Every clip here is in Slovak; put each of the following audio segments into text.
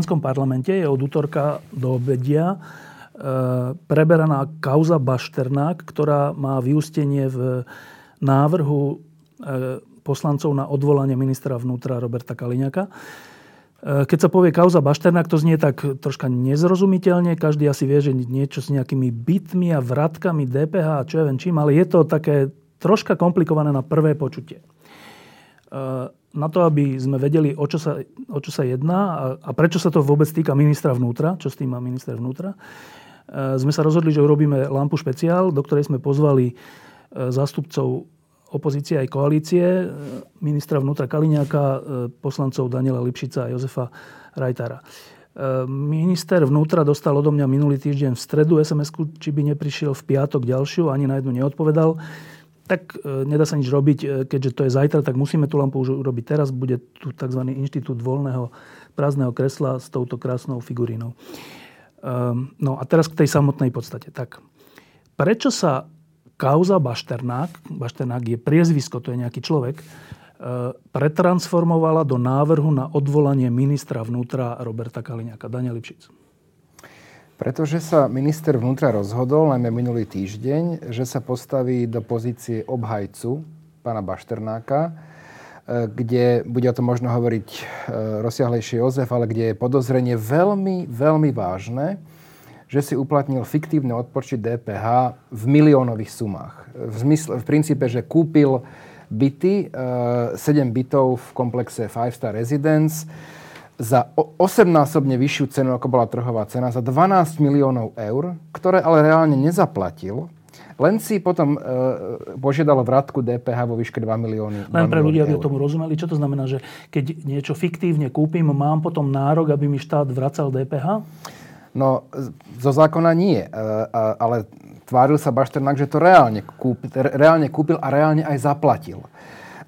Slovenskom parlamente je od útorka do obedia e, preberaná kauza Bašternák, ktorá má vyústenie v návrhu e, poslancov na odvolanie ministra vnútra Roberta Kaliňaka. E, keď sa povie kauza Bašternák, to znie tak troška nezrozumiteľne. Každý asi vie, že niečo s nejakými bytmi a vratkami DPH a čo ja viem čím, ale je to také troška komplikované na prvé počutie na to, aby sme vedeli, o čo sa, o čo sa jedná a, a prečo sa to vôbec týka ministra vnútra, čo s tým má minister vnútra, e, sme sa rozhodli, že urobíme lampu špeciál, do ktorej sme pozvali e, zástupcov opozície aj koalície, e, ministra vnútra Kaliňáka, poslancov Daniela Lipšica a Jozefa Rajtára. Minister vnútra dostal odo mňa minulý týždeň v stredu sms či by neprišiel v piatok ďalšiu, ani na jednu neodpovedal tak e, nedá sa nič robiť, e, keďže to je zajtra, tak musíme tú lampu už urobiť teraz. Bude tu tzv. inštitút voľného prázdneho kresla s touto krásnou figurínou. Um, no a teraz k tej samotnej podstate. Tak, prečo sa kauza Bašternák, Bašternák je priezvisko, to je nejaký človek, uh, pretransformovala do návrhu na odvolanie ministra vnútra Roberta Kaliňáka. Daniel Lipšic. Pretože sa minister vnútra rozhodol, najmä minulý týždeň, že sa postaví do pozície obhajcu pána Bašternáka, e, kde, bude o tom možno hovoriť e, rozsiahlejšie Jozef, ale kde je podozrenie veľmi, veľmi vážne, že si uplatnil fiktívne odpočty DPH v miliónových sumách. V, zmysle, v princípe, že kúpil byty, 7 e, bytov v komplexe Five Star Residence, za 8-násobne vyššiu cenu, ako bola trhová cena, za 12 miliónov eur, ktoré ale reálne nezaplatil, len si potom e, požiadal vratku DPH vo výške 2 milióny. Len pre ľudia, aby tomu rozumeli, čo to znamená, že keď niečo fiktívne kúpim, mám potom nárok, aby mi štát vracal DPH? No, zo zákona nie, e, ale tváril sa Bašternák, že to reálne, kúp, reálne kúpil a reálne aj zaplatil.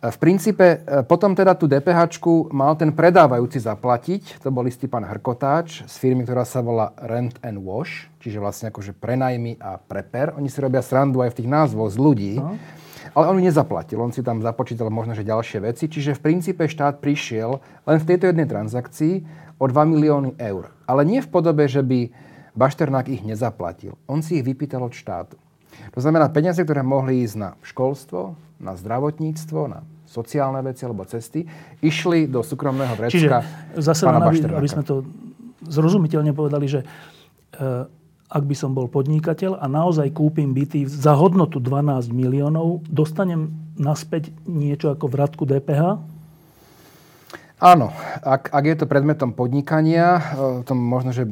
V princípe e, potom teda tú DPH mal ten predávajúci zaplatiť. To bol istý pán Hrkotáč z firmy, ktorá sa volá Rent and Wash, čiže vlastne akože prenajmy a preper. Oni si robia srandu aj v tých názvoch z ľudí. No. Ale on nezaplatil, on si tam započítal možno, že ďalšie veci. Čiže v princípe štát prišiel len v tejto jednej transakcii o 2 milióny eur. Ale nie v podobe, že by Bašternák ich nezaplatil. On si ich vypýtal od štátu. To znamená peniaze, ktoré mohli ísť na školstvo, na zdravotníctvo, na sociálne veci alebo cesty, išli do súkromného vrecka Čiže zase pána aby, aby sme to zrozumiteľne povedali, že e, ak by som bol podnikateľ a naozaj kúpim byty za hodnotu 12 miliónov, dostanem naspäť niečo ako vratku DPH? Áno, ak, ak je to predmetom podnikania, o tom možno, že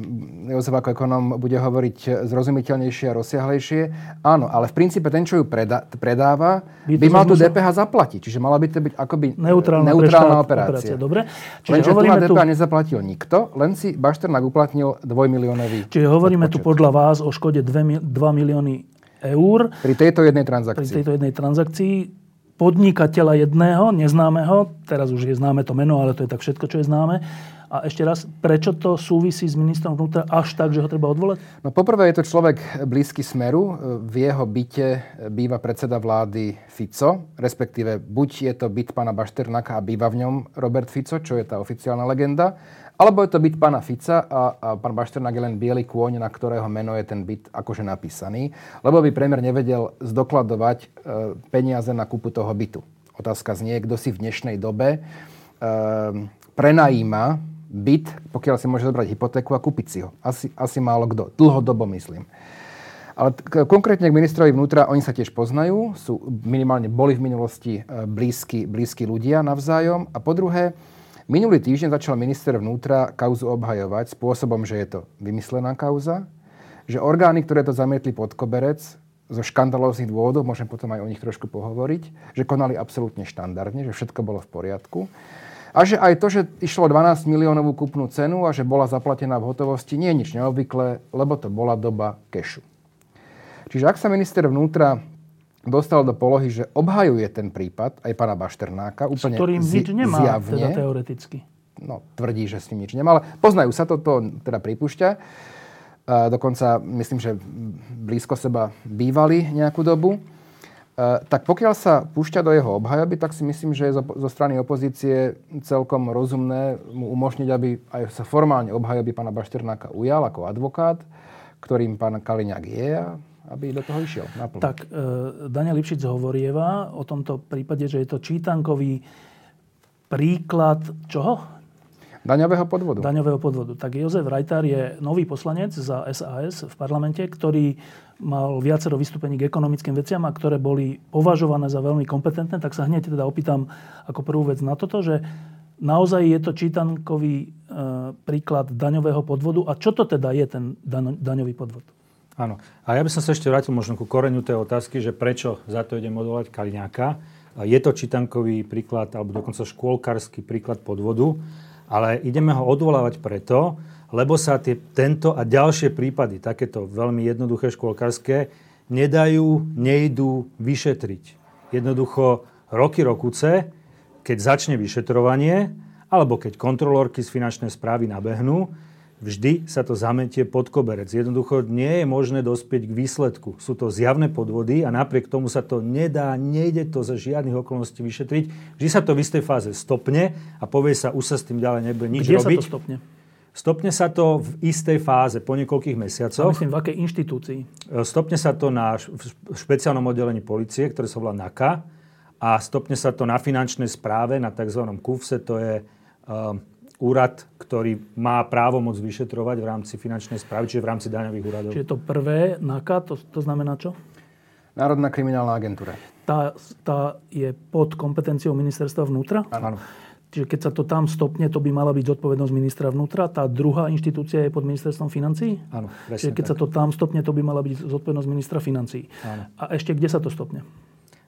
Jozef ako ekonóm bude hovoriť zrozumiteľnejšie a rozsiahlejšie. Áno, ale v princípe ten, čo ju predá, predáva, by, by mal tú DPH zaplatiť. Čiže mala by to byť akoby neutrálna, neutrálna operácia. operácia. Dobre. Čiže Lenže tu DPH tu... nezaplatil nikto, len si Bašternák uplatnil dvojmiliónový. Čiže hovoríme odpočet. tu podľa vás o škode 2 milióny eur. Pri tejto jednej transakcii. Pri tejto jednej transakcii podnikateľa jedného, neznámeho, teraz už je známe to meno, ale to je tak všetko, čo je známe. A ešte raz, prečo to súvisí s ministrom vnútra až tak, že ho treba odvolať? No poprvé je to človek blízky Smeru. V jeho byte býva predseda vlády Fico, respektíve buď je to byt pána Bašternaka a býva v ňom Robert Fico, čo je tá oficiálna legenda, alebo je to byt pána Fica a, a pán Bašternák je len biely kôň, na ktorého meno je ten byt akože napísaný, lebo by premiér nevedel zdokladovať e, peniaze na kúpu toho bytu. Otázka znie, kto si v dnešnej dobe e, prenajíma byt, pokiaľ si môže zobrať hypotéku a kúpiť si ho. Asi, asi málo kto. Dlhodobo myslím. Ale t- konkrétne k ministrovi vnútra, oni sa tiež poznajú, sú minimálne boli v minulosti e, blízki, blízki ľudia navzájom. A po druhé, Minulý týždeň začal minister vnútra kauzu obhajovať spôsobom, že je to vymyslená kauza, že orgány, ktoré to zamietli pod koberec, zo škandalóznych dôvodov, môžem potom aj o nich trošku pohovoriť, že konali absolútne štandardne, že všetko bolo v poriadku. A že aj to, že išlo 12 miliónovú kúpnu cenu a že bola zaplatená v hotovosti, nie je nič neobvyklé, lebo to bola doba kešu. Čiže ak sa minister vnútra dostal do polohy, že obhajuje ten prípad, aj pána Bašternáka, úplne S ktorým zi- nič nemá, zjavne, teda teoreticky. no, tvrdí, že s ním nič nemá, ale poznajú sa, to, to teda pripúšťa. A dokonca myslím, že blízko seba bývali nejakú dobu. E, tak pokiaľ sa púšťa do jeho obhajoby, tak si myslím, že je zo, zo strany opozície celkom rozumné mu umožniť, aby aj sa formálne obhajoby pána Bašternáka ujal ako advokát, ktorým pán Kaliňák je a aby do toho išiel naplno. Tak, e, Daniel Lipšic hovorieva o tomto prípade, že je to čítankový príklad čoho? Daňového podvodu. Daňového podvodu. Tak Jozef Rajtár je nový poslanec za SAS v parlamente, ktorý mal viacero vystúpení k ekonomickým veciam a ktoré boli považované za veľmi kompetentné. Tak sa hneď teda opýtam ako prvú vec na toto, že naozaj je to čítankový e, príklad daňového podvodu. A čo to teda je ten daň, daňový podvod? Áno. A ja by som sa ešte vrátil možno ku koreňu tej otázky, že prečo za to idem odvolať Kaliňáka. Je to čítankový príklad, alebo dokonca škôlkarský príklad podvodu, ale ideme ho odvolávať preto, lebo sa tie, tento a ďalšie prípady, takéto veľmi jednoduché škôlkarské, nedajú, nejdú vyšetriť. Jednoducho roky rokuce, keď začne vyšetrovanie, alebo keď kontrolórky z finančnej správy nabehnú, vždy sa to zametie pod koberec. Jednoducho nie je možné dospieť k výsledku. Sú to zjavné podvody a napriek tomu sa to nedá, nejde to za žiadnych okolností vyšetriť. Vždy sa to v istej fáze stopne a povie sa, už sa s tým ďalej nebude nič Kde robiť. sa to stopne? Stopne sa to v istej fáze, po niekoľkých A mesiacoch. myslím, v akej inštitúcii? Stopne sa to na špeciálnom oddelení policie, ktoré sa volá NAKA a stopne sa to na finančnej správe, na tzv. KUFSE, to je um, úrad, ktorý má právo moc vyšetrovať v rámci finančnej správy, čiže v rámci daňových úradov. Čiže to prvé, NAKA, to, to znamená čo? Národná kriminálna agentúra. Tá, tá je pod kompetenciou ministerstva vnútra? Áno. Čiže keď sa to tam stopne, to by mala byť zodpovednosť ministra vnútra. Tá druhá inštitúcia je pod ministerstvom financií? Áno, Čiže keď tak. sa to tam stopne, to by mala byť zodpovednosť ministra financií. Áno. A ešte kde sa to stopne?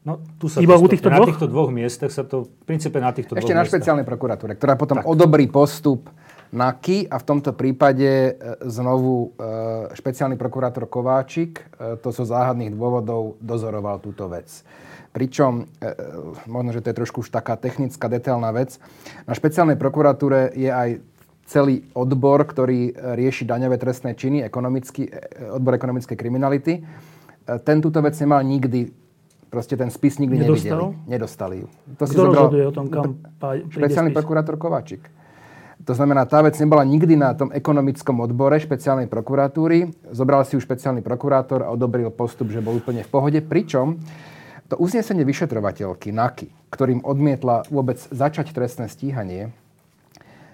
No, tu sa Iba to u týchto stopne. dvoch? Na týchto dvoch miestach sa to, v princípe na týchto Ešte dvoch na miestach. špeciálnej prokuratúre, ktorá potom odobrí postup NAKY a v tomto prípade e, znovu e, špeciálny prokurátor Kováčik e, to zo záhadných dôvodov dozoroval túto vec. Pričom, e, možno, že to je trošku už taká technická, detailná vec, na špeciálnej prokuratúre je aj celý odbor, ktorý rieši daňové trestné činy, ekonomický, odbor ekonomickej kriminality. Ten túto vec nemal nikdy, proste ten spis nikdy Nedostal? nevideli. Nedostali ju. To Kto rozhoduje o tom, kam príde Špeciálny spis? prokurátor Kováčik. To znamená, tá vec nebola nikdy na tom ekonomickom odbore špeciálnej prokuratúry. Zobral si ju špeciálny prokurátor a odobril postup, že bol úplne v pohode. Pričom to uznesenie vyšetrovateľky NAKY, ktorým odmietla vôbec začať trestné stíhanie,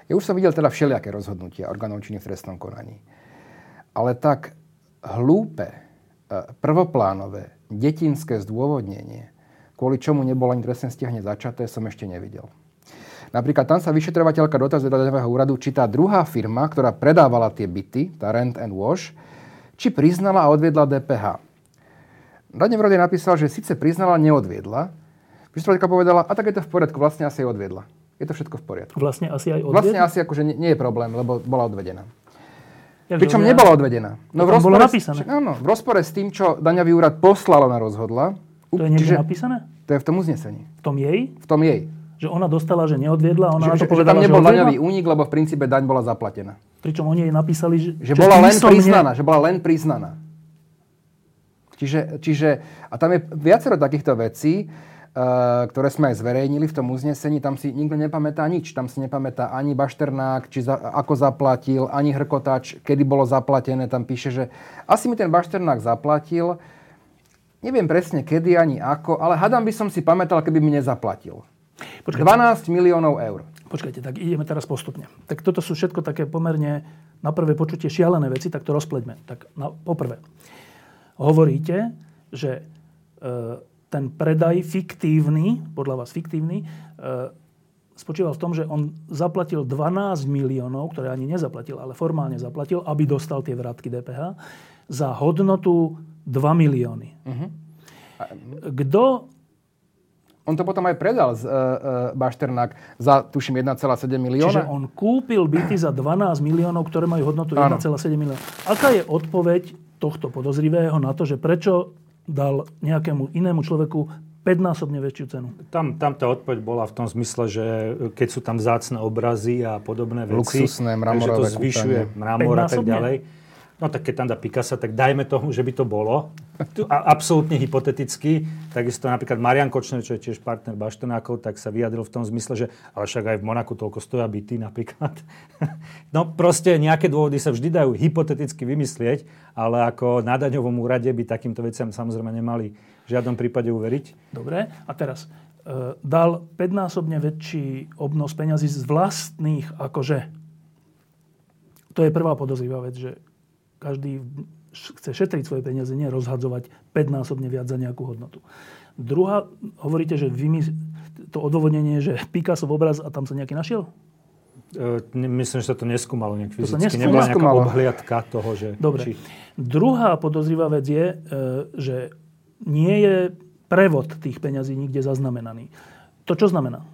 ja už som videl teda všelijaké rozhodnutia orgánov činných v trestnom konaní. Ale tak hlúpe, e, prvoplánové, detinské zdôvodnenie, kvôli čomu nebolo ani trestné stíhanie začaté, som ešte nevidel. Napríklad tam sa vyšetrovateľka dotazuje do daňového úradu, či tá druhá firma, ktorá predávala tie byty, tá Rent and Wash, či priznala a odviedla DPH. Daňový úrad napísal, že síce priznala, neodviedla. Vyšetrovateľka povedala, a tak je to v poriadku, vlastne asi odviedla. Je to všetko v poriadku. Vlastne asi aj Vlastne odviedli? asi akože nie, nie je problém, lebo bola odvedená. Ja, Pričom že- nebola odvedená. To tam bolo s- napísané. áno, v rozpore s tým, čo daňový úrad poslal, ona rozhodla. To je niekde napísané? To je v tom uznesení. V tom jej? V tom jej. Že ona dostala, že neodviedla, ona Že, na to že, že povedala, tam nebol že daňový únik, lebo v princípe daň bola zaplatená. Pričom oni jej napísali, že, Že bola len priznaná, že bola len priznaná. Čiže, čiže, a tam je viacero takýchto vecí, ktoré sme aj zverejnili v tom uznesení, tam si nikto nepamätá nič. Tam si nepamätá ani Bašternák, či za, ako zaplatil, ani Hrkotač, kedy bolo zaplatené. Tam píše, že asi mi ten Bašternák zaplatil, neviem presne kedy ani ako, ale hadám by som si pamätal, keby mi nezaplatil. Počkajte, 12 miliónov eur. počkajte, tak ideme teraz postupne. Tak toto sú všetko také pomerne na prvé počutie šialené veci, tak to rozpleďme. Tak na, poprvé, hovoríte, že e, ten predaj fiktívny, podľa vás fiktívny, e, spočíval v tom, že on zaplatil 12 miliónov, ktoré ani nezaplatil, ale formálne zaplatil, aby dostal tie vrátky DPH, za hodnotu 2 milióny. Kto On to potom aj predal z, uh, uh, Bašternák za, tuším, 1,7 milióna. Čiže on kúpil byty za 12 miliónov, ktoré majú hodnotu 1,7 milióna. Aká je odpoveď tohto podozrivého na to, že prečo dal nejakému inému človeku 5-násobne väčšiu cenu? Tam, tam tá odpoveď bola v tom zmysle, že keď sú tam zácne obrazy a podobné veci, Luxusné, takže to zvyšuje mramor a tak ďalej. No tak keď tam dá Picasso, tak dajme tomu, že by to bolo. A absolútne hypoteticky. Takisto napríklad Marian Kočner, čo je tiež partner Baštenákov, tak sa vyjadril v tom zmysle, že ale však aj v Monaku toľko stoja byty napríklad. No proste nejaké dôvody sa vždy dajú hypoteticky vymyslieť, ale ako na daňovom úrade by takýmto veciam samozrejme nemali v žiadnom prípade uveriť. Dobre, a teraz e, dal 5-násobne väčší obnos peňazí z vlastných akože. To je prvá podozrivá vec, že každý chce šetriť svoje peniaze, nie rozhadzovať 5-násobne viac za nejakú hodnotu. Druhá, hovoríte, že vy, to odôvodnenie, že Picasso v obraz a tam sa nejaký našiel? E, myslím, že sa to neskúmalo nejak fyzicky. To Nebola nejaká obhliadka toho, že... Dobre. Či... Druhá podozrivá vec je, e, že nie je prevod tých peňazí nikde zaznamenaný. To čo znamená?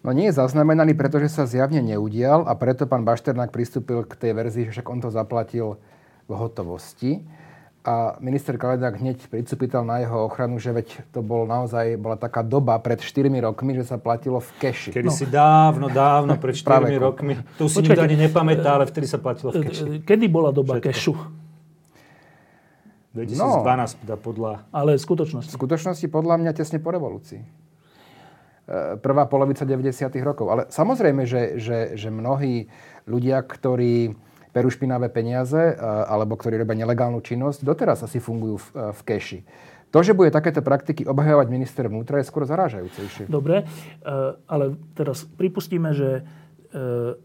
No nie je zaznamenaný, pretože sa zjavne neudial a preto pán Bašternák pristúpil k tej verzii, že však on to zaplatil v hotovosti. A minister Kaledák hneď pricupítal na jeho ochranu, že veď to bol naozaj, bola taká doba pred 4 rokmi, že sa platilo v keši. Kedy no. si dávno, dávno, pred 4 rokmi. To si nikto ani nepamätá, ale vtedy sa platilo v keši. Kedy bola doba Všetko. kešu? 2012 no, podľa... Ale v skutočnosti? V skutočnosti podľa mňa tesne po revolúcii. E, prvá polovica 90. rokov. Ale samozrejme, že, že, že mnohí ľudia, ktorí perú špinavé peniaze e, alebo ktorí robia nelegálnu činnosť, doteraz asi fungujú v, e, v keši. To, že bude takéto praktiky obhajovať minister vnútra, je skôr zarážajúcejšie. Dobre, ale teraz pripustíme, že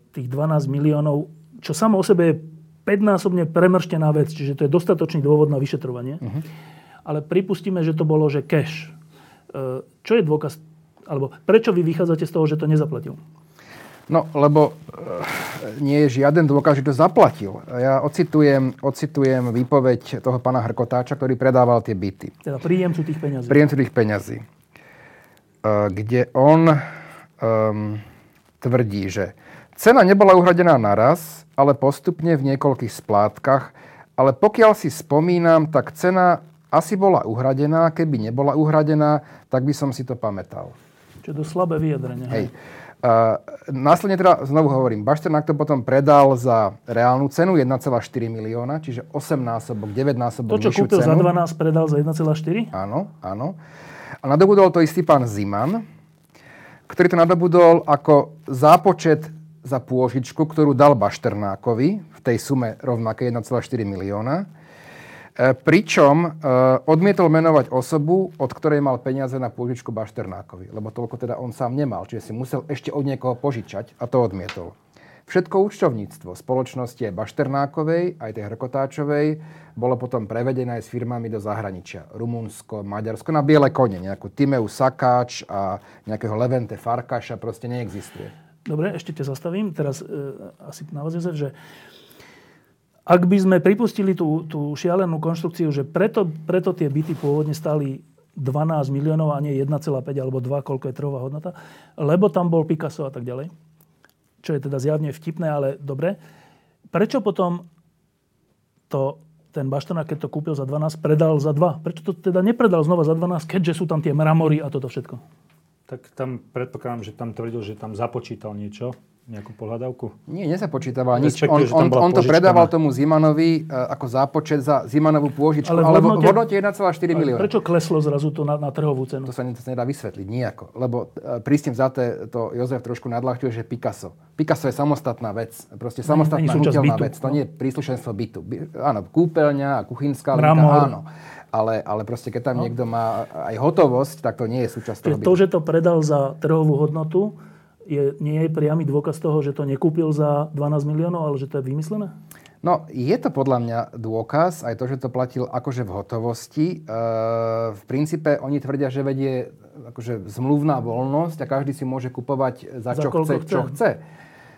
tých 12 miliónov, čo samo o sebe je 5-násobne premrštená vec, čiže to je dostatočný dôvod na vyšetrovanie, uh-huh. ale pripustíme, že to bolo, že cash. Čo je dôkaz alebo prečo vy vychádzate z toho, že to nezaplatil? No, lebo e, nie je žiaden dôkaz, že to zaplatil. Ja ocitujem, ocitujem výpoveď toho pána Hrkotáča, ktorý predával tie byty. Teda príjemcu tých peňazí. Príjemcu tých peňazí. E, kde on um, tvrdí, že cena nebola uhradená naraz, ale postupne v niekoľkých splátkach, ale pokiaľ si spomínam, tak cena asi bola uhradená. Keby nebola uhradená, tak by som si to pamätal. Čo je to slabé vyjadrenie. Hej. Uh, následne teda, znovu hovorím, Bašternák to potom predal za reálnu cenu 1,4 milióna, čiže 8 násobok, 9 násobok To, čo kúpil cenu. za 12, predal za 1,4? Áno, áno. A nadobudol to istý pán Ziman, ktorý to nadobudol ako zápočet za pôžičku, ktorú dal Bašternákovi v tej sume rovnaké 1,4 milióna. E, pričom e, odmietol menovať osobu, od ktorej mal peniaze na pôžičku Bašternákovi. Lebo toľko teda on sám nemal, čiže si musel ešte od niekoho požičať a to odmietol. Všetko účtovníctvo spoločnosti aj Bašternákovej, aj tej Hrkotáčovej, bolo potom prevedené s firmami do zahraničia. Rumunsko, Maďarsko, na biele kone. Nejakú Timeu Sakáč a nejakého Levente Farkaša proste neexistuje. Dobre, ešte ťa zastavím. Teraz e, asi na vás že ak by sme pripustili tú, tú šialenú konštrukciu, že preto, preto tie byty pôvodne stali 12 miliónov a nie 1,5 alebo 2, koľko je trhová hodnota, lebo tam bol Picasso a tak ďalej, čo je teda zjavne vtipné, ale dobre. Prečo potom to, ten Baštona, keď to kúpil za 12, predal za 2? Prečo to teda nepredal znova za 12, keďže sú tam tie mramory a toto všetko? Tak tam predpokladám, že tam tvrdil, že tam započítal niečo nejakú pohľadavku? Nie, nezapočítaval nič. On, on, on to predával tomu Zimanovi uh, ako zápočet za Zimanovú pôžičku, ale v hodnote, v hodnote 1,4 milióna. Prečo kleslo zrazu to na, na trhovú cenu? To sa, to sa nedá vysvetliť nijako. Lebo uh, prísne vzaté to Jozef trošku nadľahčuje, že Picasso. Picasso je samostatná vec. Proste samostatná hnutelná vec. To nie je príslušenstvo bytu. By, áno, kúpeľňa a kuchynská linka, áno. Ale, ale proste keď tam no. niekto má aj hotovosť, tak to nie je súčasť toho. To, že to predal za trhovú hodnotu, je, nie je priamy dôkaz toho, že to nekúpil za 12 miliónov, ale že to je vymyslené? No, je to podľa mňa dôkaz, aj to, že to platil akože v hotovosti. E, v princípe oni tvrdia, že vedie akože zmluvná voľnosť a každý si môže kupovať za, za čo chce, chce, čo chce.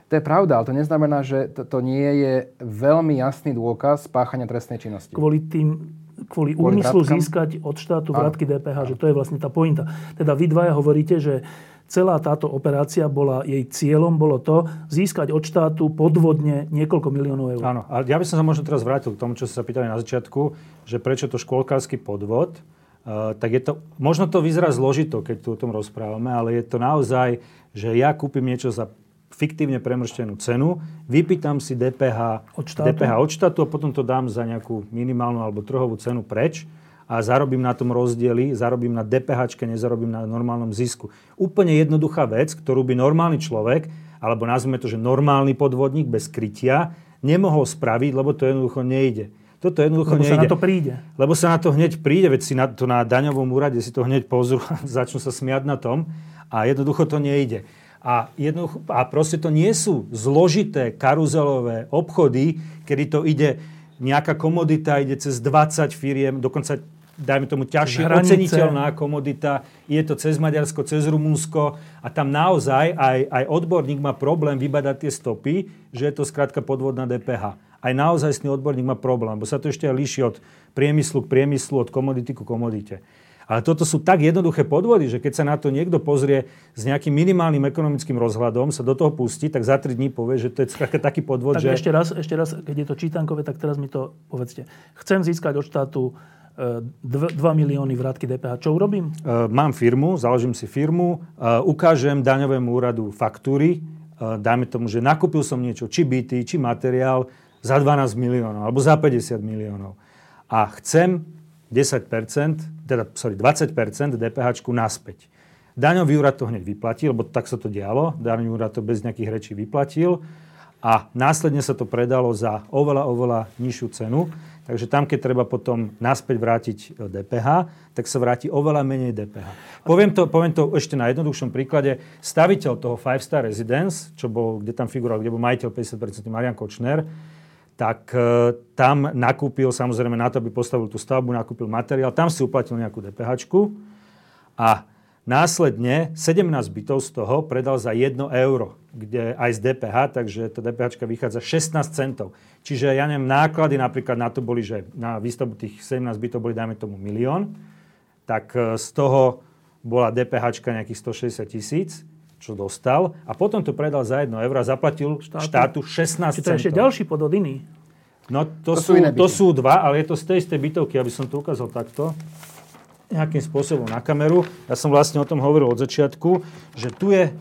To je pravda, ale to neznamená, že to, to nie je veľmi jasný dôkaz páchania trestnej činnosti. Kvôli tým kvôli úmyslu získať od štátu vratky DPH, že to je vlastne tá pointa. Teda vy dvaja hovoríte, že celá táto operácia bola, jej cieľom bolo to získať od štátu podvodne niekoľko miliónov eur. Áno, a ja by som sa možno teraz vrátil k tomu, čo ste sa pýtali na začiatku, že prečo to škôlkársky podvod, uh, tak je to, možno to vyzerá zložito, keď tu o tom rozprávame, ale je to naozaj, že ja kúpim niečo za fiktívne premrštenú cenu, vypýtam si DPH od štátu? DPH od štátu a potom to dám za nejakú minimálnu alebo trhovú cenu preč a zarobím na tom rozdiely, zarobím na DPH, nezarobím na normálnom zisku. Úplne jednoduchá vec, ktorú by normálny človek, alebo nazvime to, že normálny podvodník bez krytia, nemohol spraviť, lebo to jednoducho nejde. Toto jednoducho lebo nejde. sa na to príde. Lebo sa na to hneď príde, veď si na to na daňovom úrade si to hneď pozrú a začnú sa smiať na tom a jednoducho to nejde. A, jednoducho, a proste to nie sú zložité karuzelové obchody, kedy to ide, nejaká komodita ide cez 20 firiem, dokonca dajme tomu ťažšie oceniteľná komodita, je to cez Maďarsko, cez Rumunsko a tam naozaj aj, aj odborník má problém vybadať tie stopy, že je to skrátka podvodná DPH. Aj naozaj odborník má problém, bo sa to ešte líši od priemyslu k priemyslu, od komodity ku komodite. Ale toto sú tak jednoduché podvody, že keď sa na to niekto pozrie s nejakým minimálnym ekonomickým rozhľadom, sa do toho pustí, tak za 3 dní povie, že to je taký podvod, tak že... ešte raz, ešte raz, keď je to čítankové, tak teraz mi to povedzte. Chcem získať od štátu 2 e, milióny vrátky DPH. Čo urobím? E, mám firmu, založím si firmu, e, ukážem daňovému úradu faktúry, dajme tomu, že nakúpil som niečo, či byty, či materiál za 12 miliónov alebo za 50 miliónov. A chcem 10%, teda sorry, 20% DPH naspäť. Daňový úrad to hneď vyplatil, lebo tak sa to dialo. Daňový úrad to bez nejakých rečí vyplatil a následne sa to predalo za oveľa, oveľa nižšiu cenu. Takže tam, keď treba potom naspäť vrátiť DPH, tak sa vráti oveľa menej DPH. Poviem to, poviem to ešte na jednoduchšom príklade. Staviteľ toho Five Star Residence, čo bol, kde tam figuroval, kde bol majiteľ 50% Marian Kočner, tak e, tam nakúpil, samozrejme na to, aby postavil tú stavbu, nakúpil materiál, tam si uplatil nejakú DPH a následne 17 bytov z toho predal za 1 euro, kde aj z DPH, takže tá DPH vychádza 16 centov. Čiže ja neviem, náklady napríklad na to boli, že na výstavbu tých 17 bytov boli, dajme tomu, milión, tak e, z toho bola DPH nejakých 160 tisíc, čo dostal a potom to predal za 1 euro a zaplatil štátu, štátu 16 Čiže to je ešte ďalší podvod iný. No to, to, sú, sú to sú dva, ale je to z tej istej bytovky, aby som to ukázal takto nejakým spôsobom na kameru. Ja som vlastne o tom hovoril od začiatku, že tu je,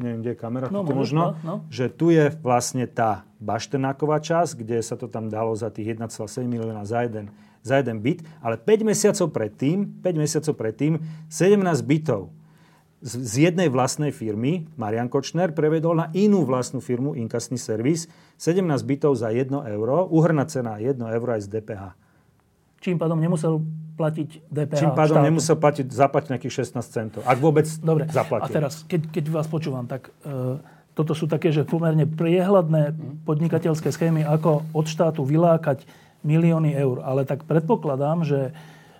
neviem, kde je kamera, no, tu možno, no, no. že tu je vlastne tá baštenáková časť, kde sa to tam dalo za tých 1,7 milióna za jeden, za jeden byt, ale 5 mesiacov predtým, 5 mesiacov predtým, 17 bytov z jednej vlastnej firmy, Marian Kočner, prevedol na inú vlastnú firmu, inkasný servis, 17 bytov za 1 euro, uhrná cena 1 euro aj z DPH. Čím pádom nemusel platiť DPH Čím pádom štátu. nemusel platiť, zaplatiť nejakých 16 centov. Ak vôbec Dobre. zaplatil. A teraz, keď, keď vás počúvam, tak e, toto sú také, že pomerne priehľadné podnikateľské schémy, ako od štátu vylákať milióny eur. Ale tak predpokladám, že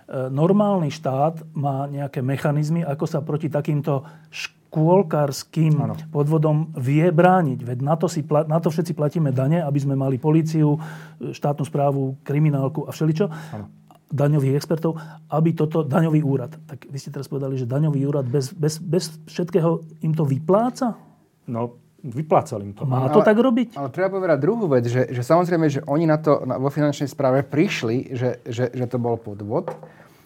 E, normálny štát má nejaké mechanizmy, ako sa proti takýmto škôlkarským ano. podvodom vie brániť. Veď na to, si, na to všetci platíme dane, aby sme mali políciu, e, štátnu správu, kriminálku a všeličo. Ano daňových expertov, aby toto daňový úrad. Tak vy ste teraz povedali, že daňový úrad bez, bez, bez všetkého im to vypláca? No, vyplácal im to. Má to ale, tak robiť? Ale treba povedať druhú vec, že, že samozrejme, že oni na to na, vo finančnej správe prišli, že, že, že to bol podvod.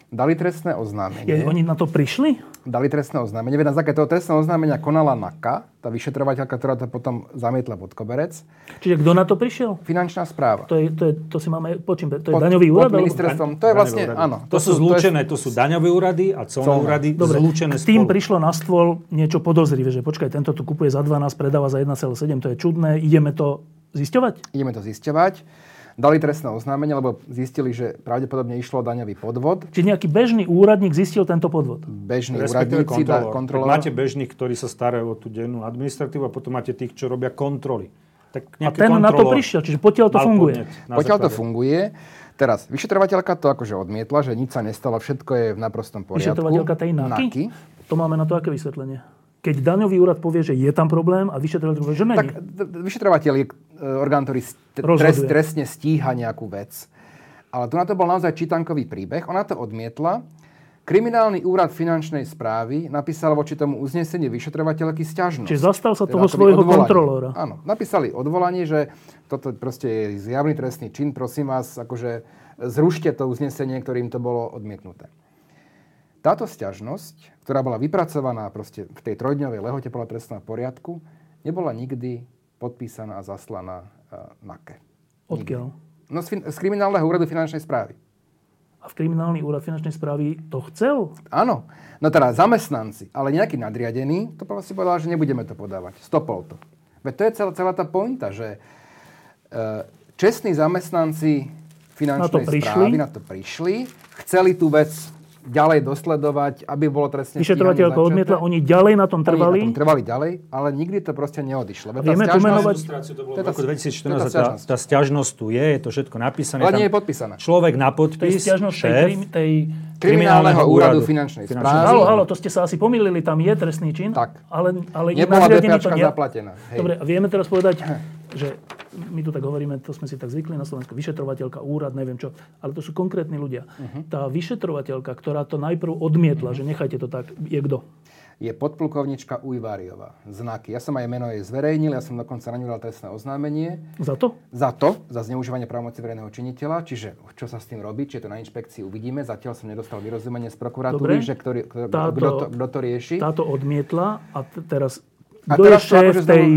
Dali trestné oznámenie. Je, oni na to prišli? Dali trestné oznámenie. Veď na základe toho trestného oznámenia konala NAKA, tá vyšetrovateľka, ktorá to potom zamietla pod koberec. Čiže kto na to prišiel? Finančná správa. To, je, to, je, to si máme, počím, to je pod, daňový úrad? Pod ministerstvom, to je vlastne, úrady. áno. To, to sú zlúčené, to, je, to sú daňové úrady a colné úrady Dobre, zlúčené s tým spolu. prišlo na stôl niečo podozrivé, že počkaj, tento tu kupuje za 12, predáva za 1,7, to je čudné, ideme to zisťovať? Ideme to zisťovať dali trestné oznámenie, lebo zistili, že pravdepodobne išlo o daňový podvod. Či nejaký bežný úradník zistil tento podvod? Bežný úradníci, kontrolór. kontrolór. Máte bežných, ktorí sa starajú o tú dennú administratívu a potom máte tých, čo robia kontroly. Tak a ten na to prišiel, čiže potiaľ to funguje. Potiaľ to funguje. Teraz, vyšetrovateľka to akože odmietla, že nič sa nestalo, všetko je v naprostom poriadku. Vyšetrovateľka tej NAKY? NAKY. To máme na to aké vysvetlenie? keď daňový úrad povie, že je tam problém a vyšetrovateľ povie, že není. Tak vyšetrovateľ je orgán, ktorý trest, trestne stíha nejakú vec. Ale tu na to bol naozaj čítankový príbeh. Ona to odmietla. Kriminálny úrad finančnej správy napísal voči tomu uznesenie vyšetrovateľky sťažnosť. Čiže zastal sa Teda toho akoby svojho odvolanie. kontrolóra. Áno, napísali odvolanie, že toto proste je zjavný trestný čin, prosím vás, akože zrušte to uznesenie, ktorým to bolo odmietnuté. Táto sťažnosť, ktorá bola vypracovaná proste v tej trojdňovej lehote podľa trestného poriadku, nebola nikdy podpísaná a zaslaná uh, NAKE. Odkiaľ? No z, z kriminálneho úradu finančnej správy. A v kriminálny úrad finančnej správy to chcel? Áno. No teda zamestnanci, ale nejaký nadriadený, to si povedal, že nebudeme to podávať. Stopol to. Veď to je celá, celá tá pointa, že e, čestní zamestnanci finančnej Na správy na to prišli, chceli tú vec ďalej dosledovať, aby bolo trestne Vyšetrovateľka odmietla, oni ďalej na tom Oni trvali. na tom trvali ďalej, ale nikdy to proste neodišlo. Tá Vieme sťažnosť- pomenovať- to bolo To je v roku tá- 2014, to je tá tá, sťažnosť tu je, je to všetko napísané. Ale tam nie je podpísaná. Človek na To je podpis, stiažnosť tej, šéf, krim- tej... Kriminálneho úradu finančnej správy. Halo, halo, to ste sa asi pomýlili, tam je trestný čin. Tak. Ale, ale Nebola DPAčka nie- zaplatená. Hej. Dobre, vieme teraz povedať, že my tu tak hovoríme, to sme si tak zvykli na Slovensku, vyšetrovateľka, úrad, neviem čo, ale to sú konkrétni ľudia. Mhm. Tá vyšetrovateľka, ktorá to najprv odmietla, že nechajte to tak, je kto? je podplukovnička Ujváriová. Znaky. Ja som aj meno jej zverejnil, ja som dokonca na ňu dal trestné oznámenie. Za to? Za to, za zneužívanie právomoci verejného činiteľa, čiže čo sa s tým robí, či je to na inšpekcii, uvidíme. Zatiaľ som nedostal vyrozumenie z prokuratúry, Dobre. že ktorý, kto, Táto- kto, to, kto to rieši. Táto odmietla a t- teraz, A kto teraz šéf akože tej,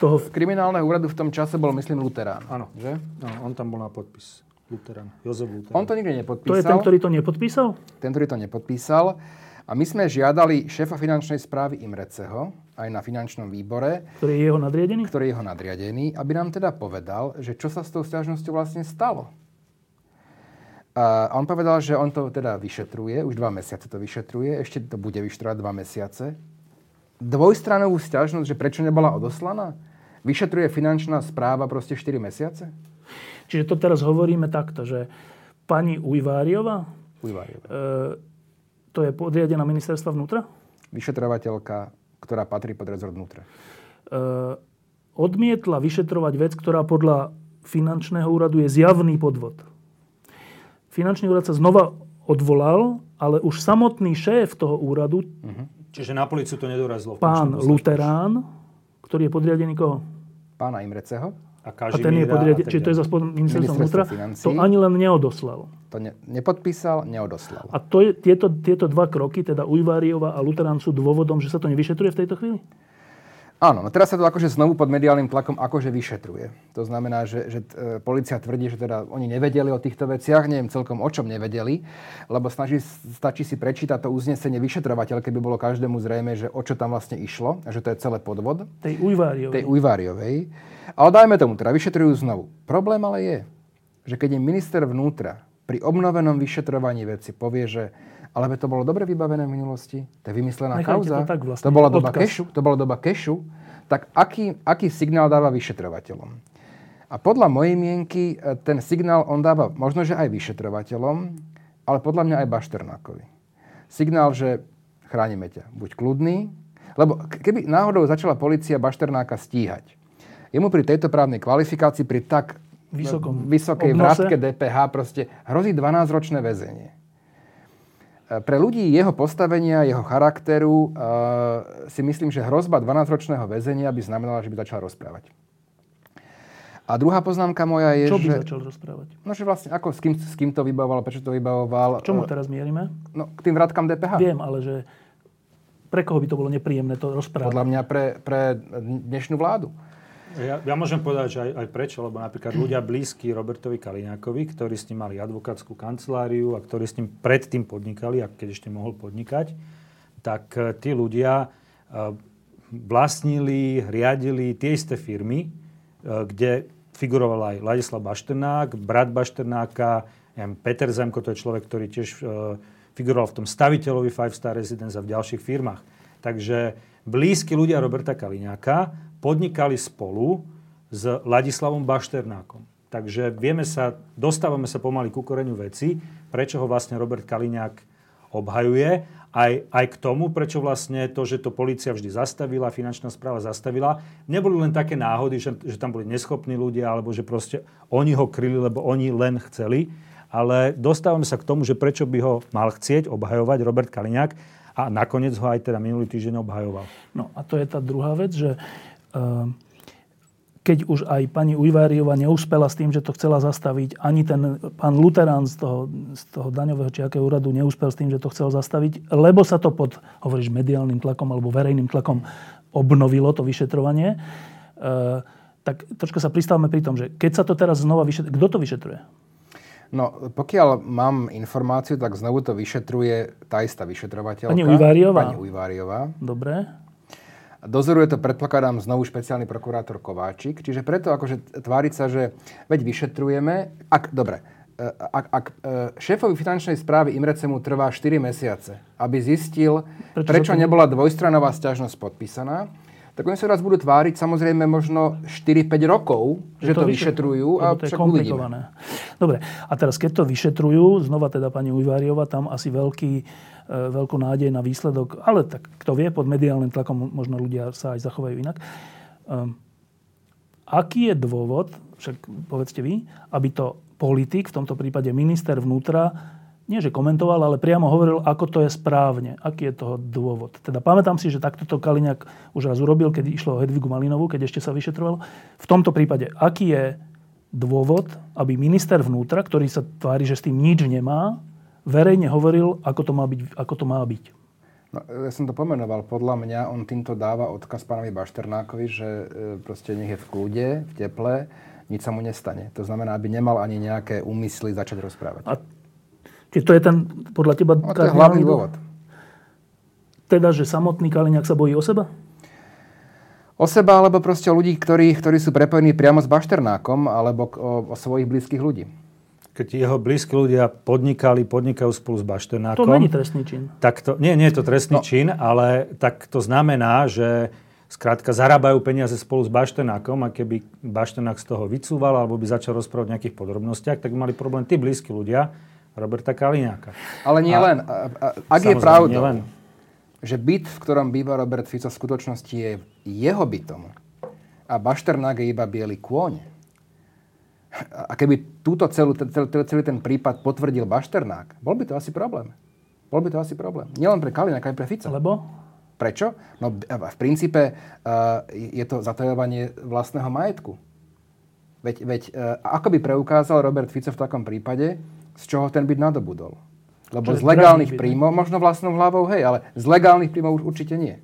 toho... Kriminálneho úradu v tom čase bol, myslím, Luterán. Áno. Že? No, on tam bol na podpis. Luterán. Jozef Luterán. On to nikdy nepodpísal. To je ten, ktorý to nepodpísal? ten, ktorý to nepodpísal. A my sme žiadali šéfa finančnej správy Imreceho, aj na finančnom výbore, Ktorý je jeho nadriadený? ktorý je jeho nadriadený, aby nám teda povedal, že čo sa s tou stiažnosťou vlastne stalo. A on povedal, že on to teda vyšetruje, už dva mesiace to vyšetruje, ešte to bude vyšetrovať dva mesiace. Dvojstranovú stiažnosť, že prečo nebola odoslaná? Vyšetruje finančná správa proste 4 mesiace? Čiže to teraz hovoríme takto, že pani Ujváriova, Ujváriová. e, to je podriadená ministerstva vnútra, Vyšetrovateľka, ktorá patrí pod rezort vnútra. e, odmietla vyšetrovať vec, ktorá podľa finančného úradu je zjavný podvod. Finančný úrad sa znova odvolal, ale už samotný šéf toho úradu, Čiže na policiu to nedorazilo. pán. Luterán, ktorý je podriadený koho? Pána Imreceho A, A ten je podriadený, čiže to je zase pod ministerstvom vnútra, to ani len neodoslal. to ne, nepodpísal, neodoslal. A to je, tieto, tieto dva kroky, teda Ujváriova a Luterán sú dôvodom, že sa to nevyšetruje v tejto chvíli? Áno, no teraz sa to akože znovu pod mediálnym tlakom akože vyšetruje. To znamená, že, že e, policia tvrdí, že teda oni nevedeli o týchto veciach, neviem celkom o čom nevedeli, lebo snaží, stačí si prečítať to uznesenie vyšetrovateľ, keby bolo každému zrejme, že o čo tam vlastne išlo, a že to je celé podvod Tej Ujváriovej. tej Ujváriovej. Ale dajme tomu, teda vyšetrujú znovu. Problém ale je, že keď im minister vnútra pri obnovenom vyšetrovaní veci povie, že ale to bolo dobre vybavené v minulosti, to je vymyslená Nechajte kauza, to tak vlastne, to bola doba odkaz. kešu, to bola doba kešu, tak aký, aký signál dáva vyšetrovateľom? A podľa mojej mienky e, ten signál on dáva možno, že aj vyšetrovateľom, ale podľa mňa aj Bašternákovi. Signál, že chránime ťa, buď kľudný, lebo keby náhodou začala policia Bašternáka stíhať, jemu pri tejto právnej kvalifikácii, pri tak Vysokom vysokej obnose. vrátke DPH proste hrozí 12-ročné väzenie. Pre ľudí jeho postavenia, jeho charakteru e, si myslím, že hrozba 12-ročného väzenia by znamenala, že by začal rozprávať. A druhá poznámka moja je, Čo by že... začal rozprávať? No, že vlastne ako, s kým, s kým to vybavoval, prečo to vybavoval. K čomu E, teraz mierime? No, k tým vrátkam DPH. Viem, ale že pre koho by to bolo nepríjemné to rozprávať? Podľa mňa pre, pre dnešnú vládu. Ja, ja môžem povedať, že aj, aj prečo, lebo napríklad ľudia blízki Robertovi Kaliňákovi, ktorí s ním mali advokátsku kanceláriu a ktorí s ním predtým podnikali, a keď ešte mohol podnikať, tak eh, tí ľudia eh, vlastnili, riadili tie isté firmy, eh, kde figuroval aj Ladislav Bašternák, brat Bašternáka, neviem, Peter Zemko, to je človek, ktorý tiež figuroval v tom staviteľovi Five Star Residence a v ďalších firmách. Takže blízki ľudia Roberta Kaliňáka podnikali spolu s Ladislavom Bašternákom. Takže vieme sa, dostávame sa pomaly ku koreňu veci, prečo ho vlastne Robert Kaliňák obhajuje aj, aj k tomu, prečo vlastne to, že to policia vždy zastavila, finančná správa zastavila, neboli len také náhody, že, že tam boli neschopní ľudia, alebo že proste oni ho kryli, lebo oni len chceli. Ale dostávame sa k tomu, že prečo by ho mal chcieť obhajovať Robert Kaliňák a nakoniec ho aj teda minulý týždeň obhajoval. No a to je tá druhá vec, že keď už aj pani Ujváriova neúspela s tým, že to chcela zastaviť, ani ten pán Luterán z toho, z toho daňového či akého úradu neúspel s tým, že to chcel zastaviť, lebo sa to pod, hovoríš, mediálnym tlakom alebo verejným tlakom obnovilo to vyšetrovanie, e, tak troška sa pristavme pri tom, že keď sa to teraz znova vyšetruje, kto to vyšetruje? No, pokiaľ mám informáciu, tak znovu to vyšetruje tá istá vyšetrovateľka. Pani Ujváriová. Pani Ujváriová. Dobre. Dozoruje to, predpokladám, znovu špeciálny prokurátor Kováčik. Čiže preto akože tváriť sa, že veď vyšetrujeme, ak, dobre, e, ak, ak e, šéfovi finančnej správy Imrecemu trvá 4 mesiace, aby zistil, prečo, prečo nebola dvojstranová stiažnosť podpísaná, tak oni sa raz budú tváriť samozrejme možno 4-5 rokov, že, že to, to vyšetrujú a to však uvidíme. Dobre, a teraz keď to vyšetrujú, znova teda pani Ujváriova, tam asi veľký, veľkú nádej na výsledok, ale tak kto vie, pod mediálnym tlakom možno ľudia sa aj zachovajú inak. Um, aký je dôvod, však povedzte vy, aby to politik, v tomto prípade minister vnútra, nie že komentoval, ale priamo hovoril, ako to je správne, aký je toho dôvod. Teda pamätám si, že takto to Kaliňák už raz urobil, keď išlo o Hedvigu Malinovú, keď ešte sa vyšetrovalo. V tomto prípade, aký je dôvod, aby minister vnútra, ktorý sa tvári, že s tým nič nemá, verejne hovoril, ako to má byť. Ako to má byť. No, ja som to pomenoval. Podľa mňa on týmto dáva odkaz pánovi Bašternákovi, že e, proste nech je v kľude, v teple, nič sa mu nestane. To znamená, aby nemal ani nejaké úmysly začať rozprávať. A Čiže to je ten, podľa teba... No, to je hlavný dôvod. Teda, že samotný Kaliňák sa bojí o seba? O seba, alebo proste o ľudí, ktorí, ktorí sú prepojení priamo s Bašternákom, alebo o, o svojich blízkych ľudí. Keď jeho blízki ľudia podnikali, podnikajú spolu s Bašternákom... To není trestný čin. Tak to, nie, nie je to trestný no. čin, ale tak to znamená, že skrátka zarábajú peniaze spolu s Bašternákom a keby Bašternák z toho vycúval alebo by začal rozprávať o nejakých podrobnostiach, tak by mali problém tí blízki ľudia, Roberta Kaliňáka. Ale nie a, len. Ak je pravdou, len. že byt, v ktorom býva Robert Fico, v skutočnosti je jeho bytom a Bašternák je iba biely kôň, a keby túto celú, celý, celý ten prípad potvrdil Bašternák, bol by to asi problém. Bol by to asi problém. Nielen pre Kaliňáka, aj pre Fica. Lebo? Prečo? No v princípe uh, je to zatajovanie vlastného majetku. Veď, veď uh, ako by preukázal Robert Fico v takom prípade, z čoho ten byt nadobudol. Lebo Čiže z legálnych príjmov, možno vlastnou hlavou, hej, ale z legálnych príjmov už určite nie.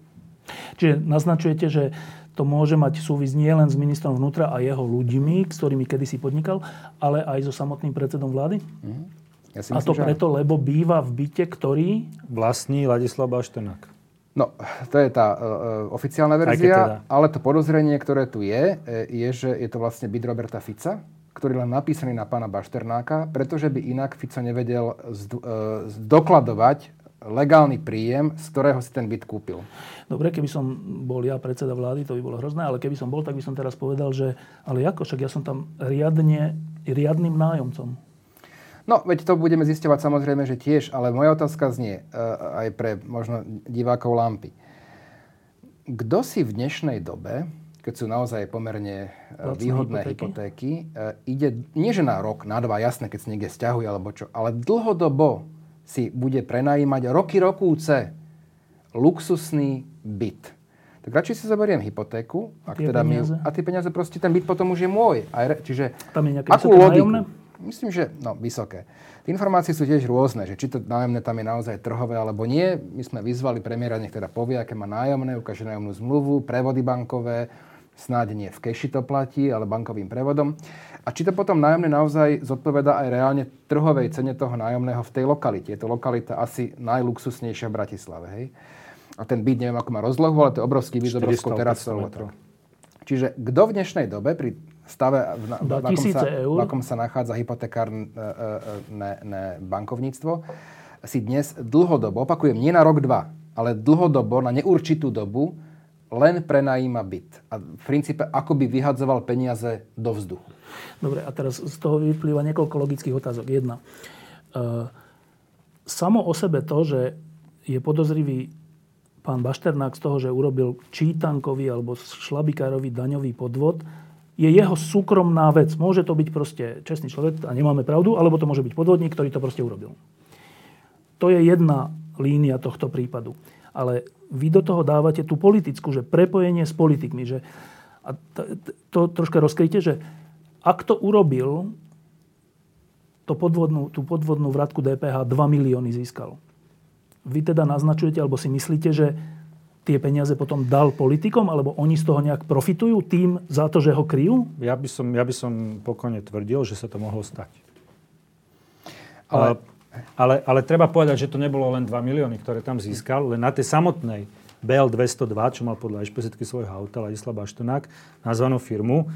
Čiže naznačujete, že to môže mať súvisť nie len s ministrom vnútra a jeho ľuďmi, s ktorými kedysi podnikal, ale aj so samotným predsedom vlády? Mm-hmm. Ja si myslím, a to preto, že... lebo býva v byte, ktorý... Vlastní Ladislav Baštenák. No, to je tá uh, oficiálna verzia, teda. ale to podozrenie, ktoré tu je, je, že je to vlastne byt Roberta Fica, ktorý len napísaný na pána Bašternáka, pretože by inak Fico nevedel zdokladovať legálny príjem, z ktorého si ten byt kúpil. Dobre, keby som bol ja predseda vlády, to by bolo hrozné, ale keby som bol, tak by som teraz povedal, že ale ako, však ja som tam riadne, riadným nájomcom. No, veď to budeme zisťovať samozrejme, že tiež, ale moja otázka znie uh, aj pre možno divákov lampy. Kto si v dnešnej dobe keď sú naozaj pomerne e, Lacné výhodné hypotéky, hypotéky e, ide nie že na rok, na dva, jasné, keď si niekde stiahuje alebo čo, ale dlhodobo si bude prenajímať roky rokúce luxusný byt. Tak radšej si zoberiem hypotéku ak tie teda mi, a tie peniaze proste, ten byt potom už je môj. Aj, čiže Tam je nejaké akú logiku? Nájomné? Myslím, že no, vysoké. Tie informácie sú tiež rôzne, že či to nájomné tam je naozaj trhové alebo nie. My sme vyzvali premiéra, nech teda povie, aké má nájomné, ukáže nájomnú zmluvu, prevody bankové, snáď nie v keši to platí, ale bankovým prevodom. A či to potom nájomné naozaj zodpoveda aj reálne trhovej cene toho nájomného v tej lokalite. Je to lokalita asi najluxusnejšia v Bratislave. Hej? A ten byt, neviem ako má rozlohu, ale to je obrovský byt s obrovskou terasou. Čiže kto v dnešnej dobe pri stave, v, v, v, akom sa, v akom sa nachádza hypotekárne ne, ne, bankovníctvo, si dnes dlhodobo, opakujem, nie na rok, dva, ale dlhodobo, na neurčitú dobu, len prenajíma byt. A v princípe ako by vyhadzoval peniaze do vzduchu. Dobre, a teraz z toho vyplýva niekoľko logických otázok. Jedna. E, samo o sebe to, že je podozrivý pán Bašternák z toho, že urobil čítankový alebo šlabikárový daňový podvod, je jeho súkromná vec. Môže to byť proste čestný človek a nemáme pravdu, alebo to môže byť podvodník, ktorý to proste urobil. To je jedna línia tohto prípadu. Ale vy do toho dávate tú politickú, že prepojenie s politikmi. Že, a to, to troška rozkryjte, že ak to urobil, to podvodnú, tú podvodnú vratku DPH 2 milióny získal. Vy teda naznačujete, alebo si myslíte, že tie peniaze potom dal politikom, alebo oni z toho nejak profitujú tým za to, že ho kryjú? Ja by som, ja by som pokojne tvrdil, že sa to mohlo stať. Ale, ale, ale treba povedať, že to nebolo len 2 milióny, ktoré tam získal, len na tej samotnej BL 202, čo mal podľa ešpezetky svojho auta Ladislav Baštonák, nazvanú firmu,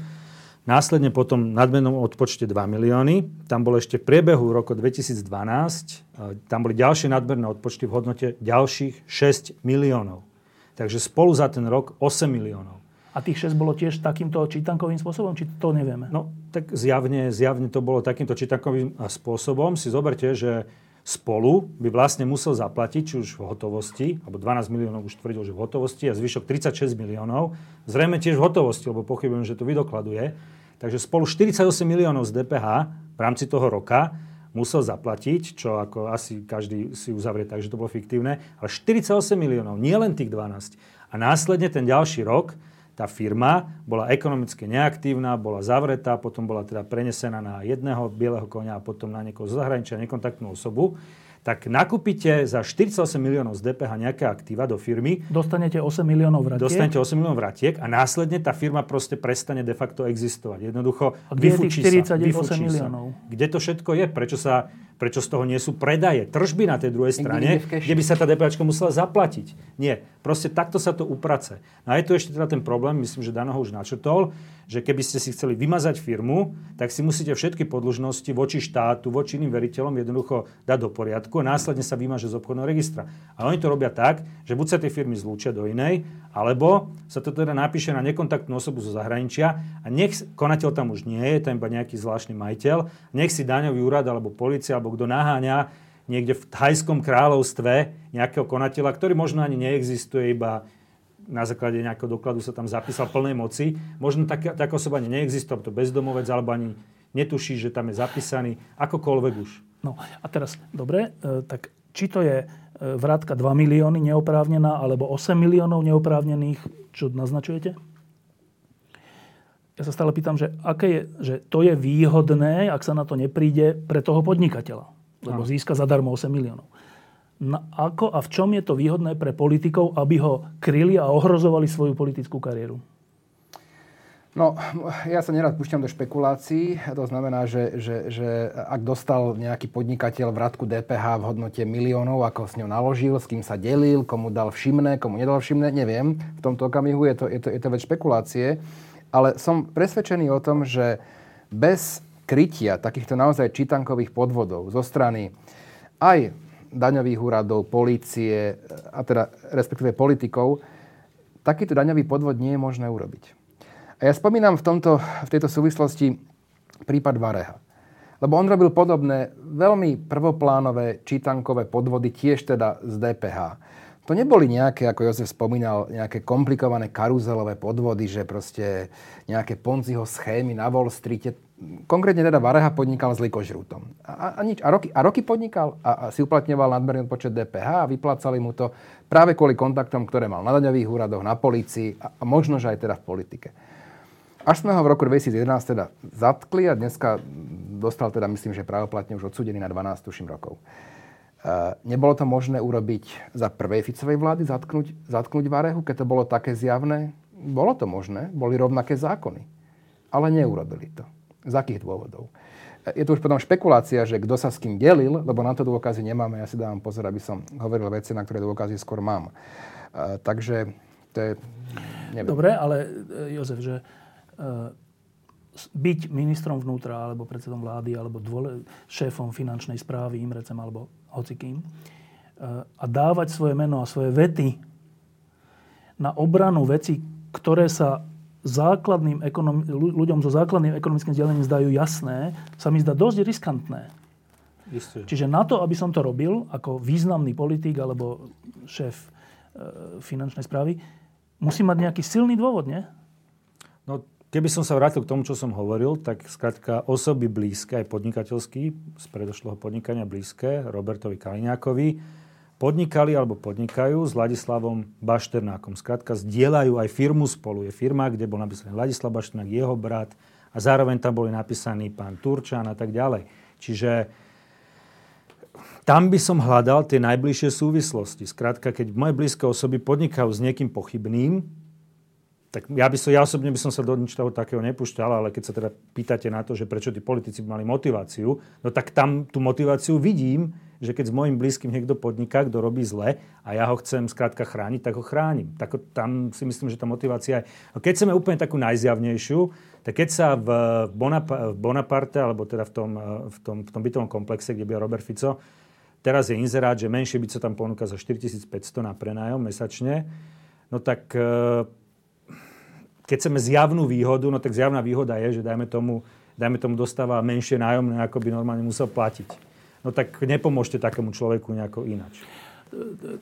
Následne potom nadmenom odpočte 2 milióny. Tam bolo ešte v priebehu roku 2012, tam boli ďalšie nadmerné odpočty v hodnote ďalších 6 miliónov. Takže spolu za ten rok 8 miliónov. A tých 6 bolo tiež takýmto čítankovým spôsobom, či to nevieme? No, tak zjavne, zjavne to bolo takýmto čítankovým spôsobom. Si zoberte, že spolu by vlastne musel zaplatiť, či už v hotovosti, alebo 12 miliónov už tvrdil, že v hotovosti, a zvyšok 36 miliónov, zrejme tiež v hotovosti, lebo pochybujem, že to vydokladuje. Takže spolu 48 miliónov z DPH v rámci toho roka musel zaplatiť, čo ako asi každý si uzavrie tak, že to bolo fiktívne, ale 48 miliónov, nie len tých 12. A následne ten ďalší rok tá firma bola ekonomicky neaktívna, bola zavretá, potom bola teda prenesená na jedného bieleho konia a potom na niekoho z zahraničia, nekontaktnú osobu tak nakúpite za 48 miliónov z DPH nejaké aktíva do firmy. Dostanete 8 miliónov vratiek. Dostanete 8 miliónov vratiek a následne tá firma proste prestane de facto existovať. Jednoducho a kde vyfúči je tých 49 sa. miliónov? Sa. Kde to všetko je? Prečo sa Prečo z toho nie sú predaje, tržby na tej druhej strane, kde by sa tá DPH musela zaplatiť? Nie. Proste takto sa to uprace. No a je tu ešte teda ten problém, myslím, že Dano ho už načrtol, že keby ste si chceli vymazať firmu, tak si musíte všetky podlužnosti voči štátu, voči iným veriteľom jednoducho dať do poriadku a následne sa vymaže z obchodného registra. A oni to robia tak, že buď sa tie firmy zlúčia do inej, alebo sa to teda napíše na nekontaktnú osobu zo zahraničia a nech konateľ tam už nie je, tam iba nejaký zvláštny majiteľ, nech si daňový úrad alebo policia alebo kto naháňa niekde v thajskom kráľovstve nejakého konateľa, ktorý možno ani neexistuje, iba na základe nejakého dokladu sa tam zapísal plnej moci. Možno taká, taká osoba ani neexistuje, to bezdomovec, alebo ani netuší, že tam je zapísaný, akokoľvek už. No a teraz, dobre, e, tak či to je e, vrátka 2 milióny neoprávnená, alebo 8 miliónov neoprávnených, čo naznačujete? Ja sa stále pýtam, že, aké je, že to je výhodné, ak sa na to nepríde pre toho podnikateľa. Lebo získa zadarmo 8 miliónov na, ako a v čom je to výhodné pre politikov, aby ho kryli a ohrozovali svoju politickú kariéru? No, ja sa nerad púšťam do špekulácií. To znamená, že, že, že ak dostal nejaký podnikateľ vratku DPH v hodnote miliónov, ako s ňou naložil, s kým sa delil, komu dal všimné, komu nedal všimné, neviem. V tomto okamihu je to, je to, je to vec špekulácie. Ale som presvedčený o tom, že bez krytia takýchto naozaj čítankových podvodov zo strany aj daňových úradov, polície, a teda respektíve politikov, takýto daňový podvod nie je možné urobiť. A ja spomínam v, tomto, v tejto súvislosti prípad Vareha. Lebo on robil podobné, veľmi prvoplánové čítankové podvody, tiež teda z DPH. To neboli nejaké, ako Jozef spomínal, nejaké komplikované karuzelové podvody, že proste nejaké Ponziho schémy na Wall Street. Konkrétne teda Vareha podnikal s likožrútom. A, a, nič. A, roky, a roky podnikal a, a si uplatňoval nadmerný počet DPH a vyplácali mu to práve kvôli kontaktom, ktoré mal na daňových úradoch, na policii a, a možno, že aj teda v politike. Až sme ho v roku 2011 teda zatkli a dneska dostal teda, myslím, že právoplatne už odsudený na 12, tuším, rokov. Eh, nebolo to možné urobiť za prvej Ficovej vlády, zatknúť, zatknúť Varehu, keď to bolo také zjavné? Bolo to možné, boli rovnaké zákony. Ale neurobili to. Z akých dôvodov? Je tu už potom špekulácia, že kto sa s kým delil, lebo na to dôkazy nemáme. Ja si dávam pozor, aby som hovoril veci, na ktoré dôkazy skôr mám. Uh, takže to je... Neviem. Dobre, ale Jozef, že uh, byť ministrom vnútra, alebo predsedom vlády, alebo dvole, šéfom finančnej správy, Imrecem, alebo hocikým, e, a dávať svoje meno a svoje vety na obranu veci, ktoré sa základným ekonom- ľuďom so základným ekonomickým vzdelaním zdajú jasné, sa mi zdá dosť riskantné. Isté. Čiže na to, aby som to robil ako významný politik alebo šéf e, finančnej správy, musím mať nejaký silný dôvod, nie? No, keby som sa vrátil k tomu, čo som hovoril, tak skrátka osoby blízke, aj podnikateľský, z predošlého podnikania blízke, Robertovi Kaliňákovi, podnikali alebo podnikajú s Ladislavom Bašternákom. Skrátka, zdieľajú aj firmu spolu. Je firma, kde bol napísaný Ladislav Bašternák, jeho brat a zároveň tam boli napísaní pán Turčan a tak ďalej. Čiže tam by som hľadal tie najbližšie súvislosti. Skrátka, keď moje blízke osoby podnikajú s niekým pochybným, tak ja, by som, ja osobne by som sa do ničoho takého nepúšťal, ale keď sa teda pýtate na to, že prečo tí politici by mali motiváciu, no tak tam tú motiváciu vidím, že keď s mojim blízkym niekto podniká, kto robí zle a ja ho chcem skrátka chrániť, tak ho chránim. Tak, tam si myslím, že tá motivácia je... No keď chceme úplne takú najzjavnejšiu, tak keď sa v, Bonap- v Bonaparte, alebo teda v tom, v, tom, v tom bytovom komplexe, kde byl Robert Fico, teraz je inzerát, že menšie byt sa tam ponúka za 4500 na prenájom mesačne, no tak e, keď chceme zjavnú výhodu, no tak zjavná výhoda je, že dajme tomu, dajme tomu dostáva menšie nájomné, ako by normálne musel platiť no tak nepomôžte takému človeku nejako inač.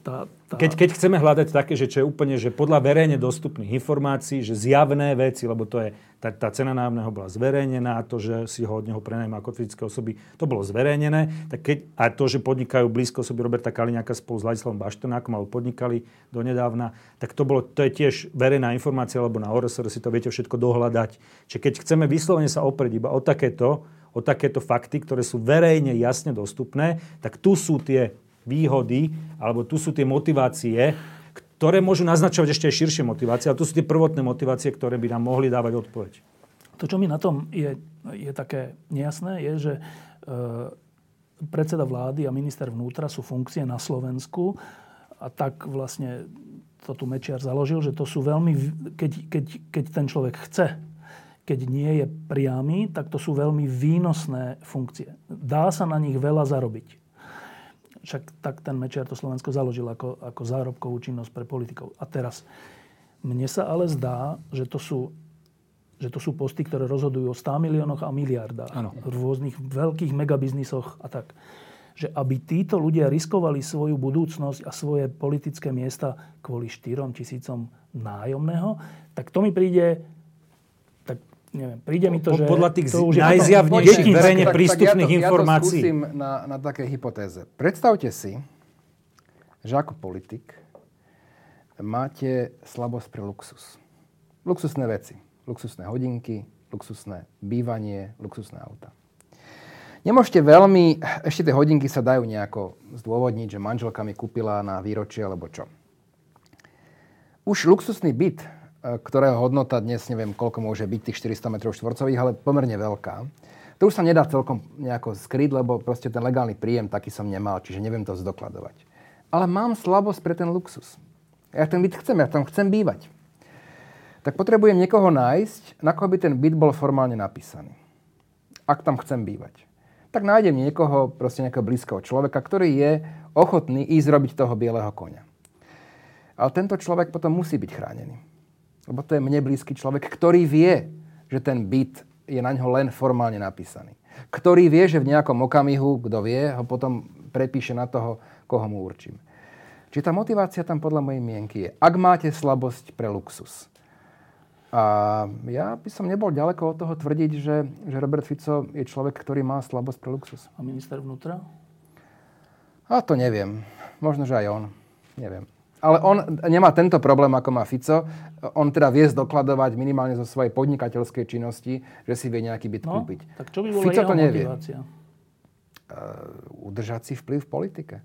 Tá, tá... Keď, keď chceme hľadať také, že čo je úplne, že podľa verejne dostupných informácií, že zjavné veci, lebo to je, tá, tá cena nájomného bola zverejnená, to, že si ho od neho prenajme ako fyzické osoby, to bolo zverejnené, tak keď, a to, že podnikajú blízko osoby Roberta Kaliňáka spolu s Ladislavom Bašternákom, alebo podnikali donedávna, tak to, bolo, to je tiež verejná informácia, lebo na ORSR si to viete všetko dohľadať. Čiže keď chceme vyslovene sa oprieť iba o takéto, o takéto fakty, ktoré sú verejne jasne dostupné, tak tu sú tie výhody, alebo tu sú tie motivácie, ktoré môžu naznačovať ešte aj širšie motivácie, ale tu sú tie prvotné motivácie, ktoré by nám mohli dávať odpoveď. To, čo mi na tom je, je také nejasné, je, že e, predseda vlády a minister vnútra sú funkcie na Slovensku a tak vlastne to tu Mečiar založil, že to sú veľmi, keď, keď, keď ten človek chce keď nie je priamy, tak to sú veľmi výnosné funkcie. Dá sa na nich veľa zarobiť. Však tak ten Mečiar to Slovensko založil ako, ako zárobkovú činnosť pre politikov. A teraz, mne sa ale zdá, že to sú, že to sú posty, ktoré rozhodujú o 100 miliónoch a miliardách. Ano. V rôznych veľkých megabiznisoch a tak. Že aby títo ľudia riskovali svoju budúcnosť a svoje politické miesta kvôli 4 tisícom nájomného, tak to mi príde neviem, príde mi to, že... Podľa tých to už najzjavnejších verejne prístupných tak, tak, informácií. Ja to skúsim na, na také hypotéze. Predstavte si, že ako politik máte slabosť pre luxus. Luxusné veci. Luxusné hodinky, luxusné bývanie, luxusné auta. Nemôžete veľmi, ešte tie hodinky sa dajú nejako zdôvodniť, že manželka mi kúpila na výročie alebo čo. Už luxusný byt ktorého hodnota dnes neviem, koľko môže byť tých 400 m štvorcových, ale pomerne veľká. To už sa nedá celkom nejako skryť, lebo proste ten legálny príjem taký som nemal, čiže neviem to zdokladovať. Ale mám slabosť pre ten luxus. Ja ten byt chcem, ja tam chcem bývať. Tak potrebujem niekoho nájsť, na koho by ten byt bol formálne napísaný. Ak tam chcem bývať. Tak nájdem niekoho, proste nejakého blízkeho človeka, ktorý je ochotný ísť robiť toho bieleho konia. Ale tento človek potom musí byť chránený lebo to je mne blízky človek, ktorý vie, že ten byt je na ňo len formálne napísaný. Ktorý vie, že v nejakom okamihu, kto vie, ho potom prepíše na toho, koho mu určím. Čiže tá motivácia tam podľa mojej mienky je, ak máte slabosť pre luxus. A ja by som nebol ďaleko od toho tvrdiť, že, že Robert Fico je človek, ktorý má slabosť pre luxus. A minister vnútra? A to neviem. Možno, že aj on. Neviem. Ale on nemá tento problém, ako má Fico. On teda vie zdokladovať minimálne zo svojej podnikateľskej činnosti, že si vie nejaký byt no, kúpiť. Tak čo by bola Fico to nevie. motivácia? Uh, udržať si vplyv v politike.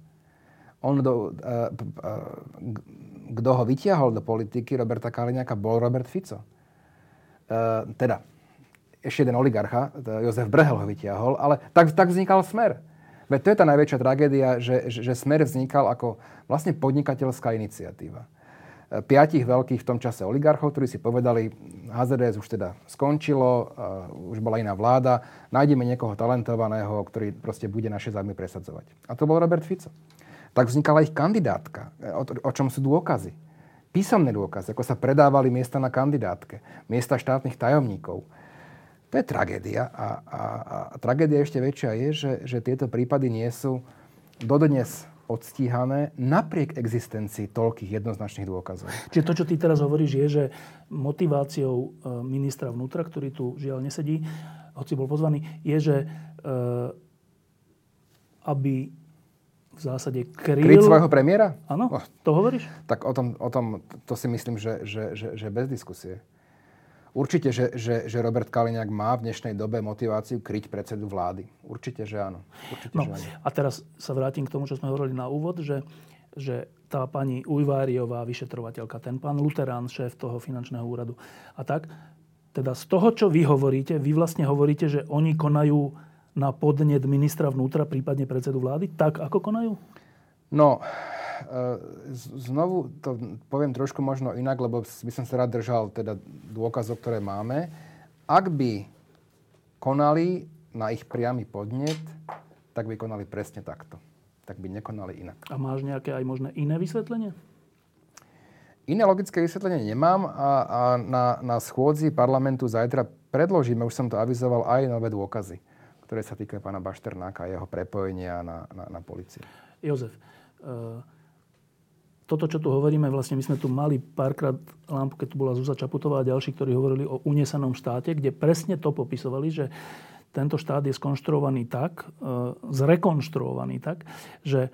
On do, uh, uh, kto ho vytiahol do politiky, Roberta Kaliňáka, bol Robert Fico. Uh, teda, ešte jeden oligarcha, Jozef Brehel ho vytiahol, ale tak, tak vznikal smer. Veď to je tá najväčšia tragédia, že, že, Smer vznikal ako vlastne podnikateľská iniciatíva. E, piatich veľkých v tom čase oligarchov, ktorí si povedali, HZDS už teda skončilo, uh, už bola iná vláda, nájdeme niekoho talentovaného, ktorý proste bude naše zájmy presadzovať. A to bol Robert Fico. Tak vznikala ich kandidátka, e, o, o čom sú dôkazy. Písomné dôkazy, ako sa predávali miesta na kandidátke, miesta štátnych tajomníkov. To je tragédia. A, a, a tragédia ešte väčšia je, že, že tieto prípady nie sú dodnes odstíhané napriek existencii toľkých jednoznačných dôkazov. Čiže to, čo ty teraz hovoríš, je, že motiváciou e, ministra vnútra, ktorý tu žiaľ nesedí, hoci bol pozvaný, je, že e, aby v zásade kryl... Kryť svojho premiéra? Áno, oh. to hovoríš? Tak o tom, o tom to si myslím, že, že, že, že bez diskusie. Určite, že, že, že Robert Kaliňák má v dnešnej dobe motiváciu kryť predsedu vlády. Určite, že áno. Určite, no, že áno. A teraz sa vrátim k tomu, čo sme hovorili na úvod, že, že tá pani Ujváriová, vyšetrovateľka, ten pán Luterán, šéf toho finančného úradu a tak, teda z toho, čo vy hovoríte, vy vlastne hovoríte, že oni konajú na podnet ministra vnútra, prípadne predsedu vlády, tak ako konajú? No, E, znovu to poviem trošku možno inak, lebo by som sa rád držal teda dôkazov, ktoré máme. Ak by konali na ich priamy podnet, tak by konali presne takto. Tak by nekonali inak. A máš nejaké aj možné iné vysvetlenie? Iné logické vysvetlenie nemám a, a na, na schôdzi parlamentu zajtra predložíme, už som to avizoval, aj nové dôkazy, ktoré sa týkajú pána Bašternáka a jeho prepojenia na, na, na policiu. Jozef, toto, čo tu hovoríme, vlastne my sme tu mali párkrát lampu, keď tu bola Zúza Čaputová a ďalší, ktorí hovorili o unesenom štáte, kde presne to popisovali, že tento štát je skonštruovaný tak, e, zrekonštruovaný tak, že e,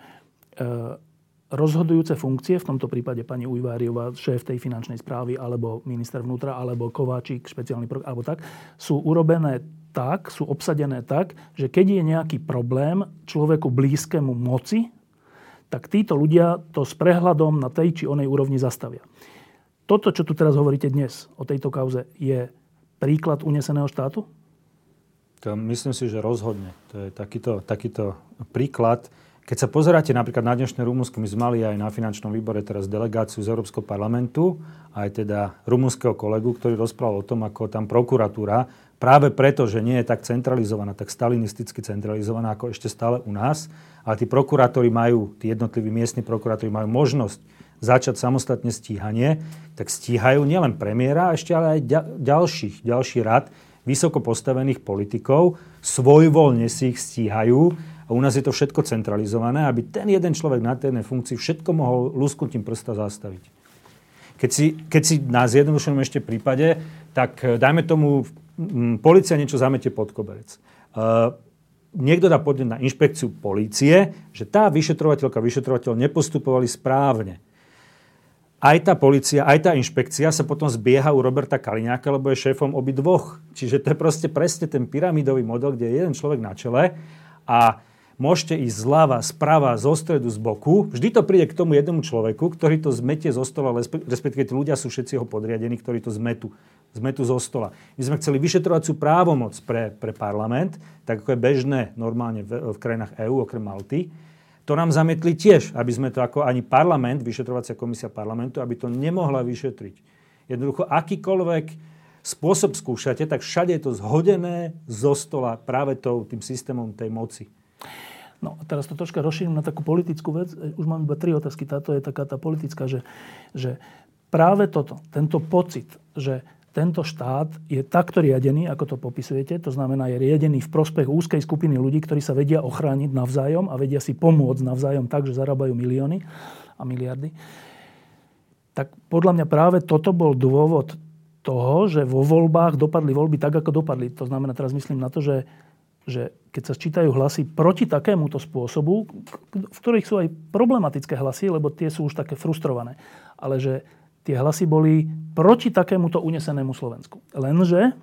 rozhodujúce funkcie, v tomto prípade pani Ujváriová, šéf tej finančnej správy, alebo minister vnútra, alebo Kováčik, špeciálny program, alebo tak, sú urobené tak, sú obsadené tak, že keď je nejaký problém človeku blízkemu moci, tak títo ľudia to s prehľadom na tej či onej úrovni zastavia. Toto, čo tu teraz hovoríte dnes o tejto kauze, je príklad uneseného štátu? To myslím si, že rozhodne. To je takýto, takýto príklad. Keď sa pozeráte napríklad na dnešné Rumunsko, my sme mali aj na finančnom výbore teraz delegáciu z Európskeho parlamentu, aj teda rumunského kolegu, ktorý rozprával o tom, ako tam prokuratúra práve preto, že nie je tak centralizovaná, tak stalinisticky centralizovaná ako ešte stále u nás, ale tí prokurátori majú, tí jednotliví miestni prokurátori majú možnosť začať samostatne stíhanie, tak stíhajú nielen premiéra, ešte ale aj ďalších, ďalší rad vysoko postavených politikov, svojvoľne si ich stíhajú a u nás je to všetko centralizované, aby ten jeden človek na tej funkcii všetko mohol lusknutím prsta zastaviť. Keď si, keď si na zjednodušenom ešte prípade, tak eh, dajme tomu policia niečo zamete pod koberec. Niekto dá podnet na inšpekciu polície, že tá vyšetrovateľka, vyšetrovateľ nepostupovali správne. Aj tá policia, aj tá inšpekcia sa potom zbieha u Roberta Kaliňáka, lebo je šéfom obi dvoch. Čiže to je proste presne ten pyramidový model, kde je jeden človek na čele a môžete ísť zľava, sprava, zo stredu, z boku. Vždy to príde k tomu jednému človeku, ktorý to zmetie zo stola, respektíve tí ľudia sú všetci jeho podriadení, ktorí to zmetú, zmetú zo stola. My sme chceli vyšetrovacú právomoc pre, pre parlament, tak ako je bežné normálne v, v krajinách EÚ, okrem Malty. To nám zametli tiež, aby sme to ako ani parlament, vyšetrovacia komisia parlamentu, aby to nemohla vyšetriť. Jednoducho, akýkoľvek spôsob skúšate, tak všade je to zhodené zo stola práve tou, tým systémom tej moci. No a teraz to troška rozšírim na takú politickú vec. Už mám iba tri otázky. Táto je taká tá politická, že, že práve toto, tento pocit, že tento štát je takto riadený, ako to popisujete, to znamená, je riadený v prospech úzkej skupiny ľudí, ktorí sa vedia ochrániť navzájom a vedia si pomôcť navzájom tak, že zarábajú milióny a miliardy. Tak podľa mňa práve toto bol dôvod toho, že vo voľbách dopadli voľby tak, ako dopadli. To znamená, teraz myslím na to, že že keď sa čítajú hlasy proti takémuto spôsobu, v ktorých sú aj problematické hlasy, lebo tie sú už také frustrované, ale že tie hlasy boli proti takémuto unesenému Slovensku. Lenže,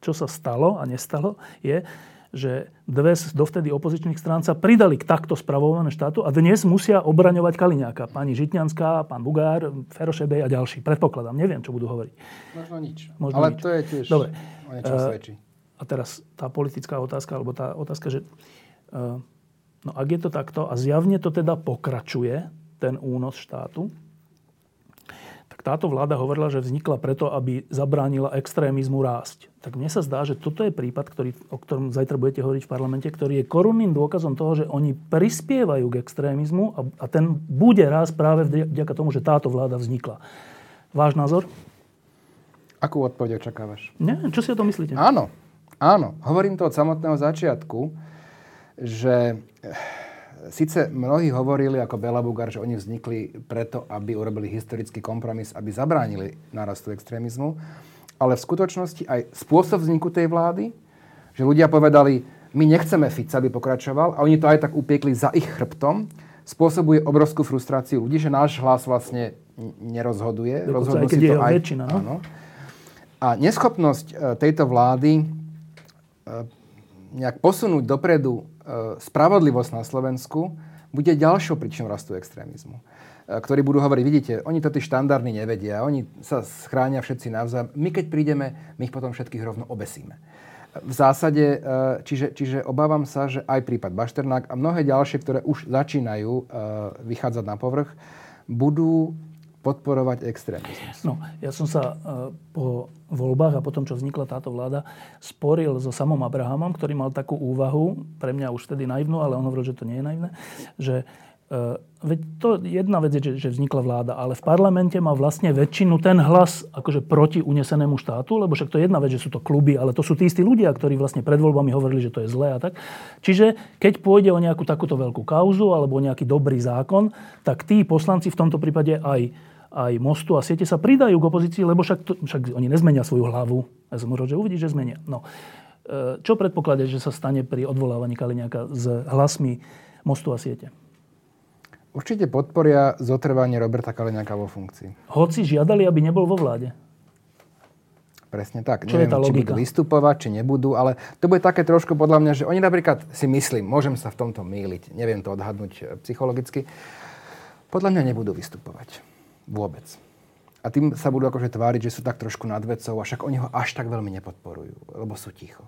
čo sa stalo a nestalo, je, že dve z dovtedy opozičných strán sa pridali k takto spravované štátu a dnes musia obraňovať Kaliňáka. Pani Žitňanská, pán Bugár, Ferošebej a ďalší. Predpokladám, neviem, čo budú hovoriť. Možno nič. Možno Ale nič. to je tiež Dobre. o niečom uh, svedčí a teraz tá politická otázka, alebo tá otázka, že uh, no ak je to takto a zjavne to teda pokračuje, ten únos štátu, tak táto vláda hovorila, že vznikla preto, aby zabránila extrémizmu rásť. Tak mne sa zdá, že toto je prípad, ktorý, o ktorom zajtra budete hovoriť v parlamente, ktorý je korunným dôkazom toho, že oni prispievajú k extrémizmu a, a ten bude rásť práve vďaka tomu, že táto vláda vznikla. Váš názor? Akú odpoveď očakávaš? Nie, čo si o tom myslíte? Áno, áno. Hovorím to od samotného začiatku, že Sice mnohí hovorili ako Bela Bugar, že oni vznikli preto, aby urobili historický kompromis, aby zabránili narastu extrémizmu, ale v skutočnosti aj spôsob vzniku tej vlády, že ľudia povedali, my nechceme Fica, aby pokračoval a oni to aj tak upiekli za ich chrbtom, spôsobuje obrovskú frustráciu ľudí, že náš hlas vlastne nerozhoduje. Dokonca aj keď je aj, väčšina, no? Áno. A neschopnosť e, tejto vlády nejak posunúť dopredu E, spravodlivosť na Slovensku bude ďalšou príčinou rastu extrémizmu e, ktorí budú hovoriť, vidíte, oni to tí štandardy nevedia, oni sa schránia všetci navzájom. My keď prídeme, my ich potom všetkých rovno obesíme. V zásade, čiže, čiže obávam sa, že aj prípad Bašternák a mnohé ďalšie, ktoré už začínajú vychádzať na povrch, budú podporovať extrémizmus. No, ja som sa uh, po voľbách a potom, čo vznikla táto vláda, sporil so samom Abrahamom, ktorý mal takú úvahu, pre mňa už vtedy naivnú, ale on hovoril, že to nie je naivné, že Uh, veď to jedna vec je, že vznikla vláda, ale v parlamente má vlastne väčšinu ten hlas akože proti unesenému štátu, lebo však to je jedna vec, že sú to kluby, ale to sú tí istí ľudia, ktorí vlastne pred voľbami hovorili, že to je zlé a tak. Čiže keď pôjde o nejakú takúto veľkú kauzu alebo o nejaký dobrý zákon, tak tí poslanci v tomto prípade aj aj mostu a siete sa pridajú k opozícii, lebo však, to, však oni nezmenia svoju hlavu. Ja som že uvidí, že zmenia. No. E, čo predpokladáte, že sa stane pri odvolávaní Kaliňáka s hlasmi mostu a siete? Určite podporia zotrvanie Roberta Kaliňáka vo funkcii. Hoci žiadali, aby nebol vo vláde. Presne tak. Čo Neviem, je tá logika? či budú vystupovať, či nebudú, ale to bude také trošku podľa mňa, že oni napríklad si myslím, môžem sa v tomto míliť, neviem to odhadnúť e, psychologicky, podľa mňa nebudú vystupovať. Vôbec. A tým sa budú akože tváriť, že sú tak trošku nad vecou a však oni ho až tak veľmi nepodporujú, lebo sú ticho.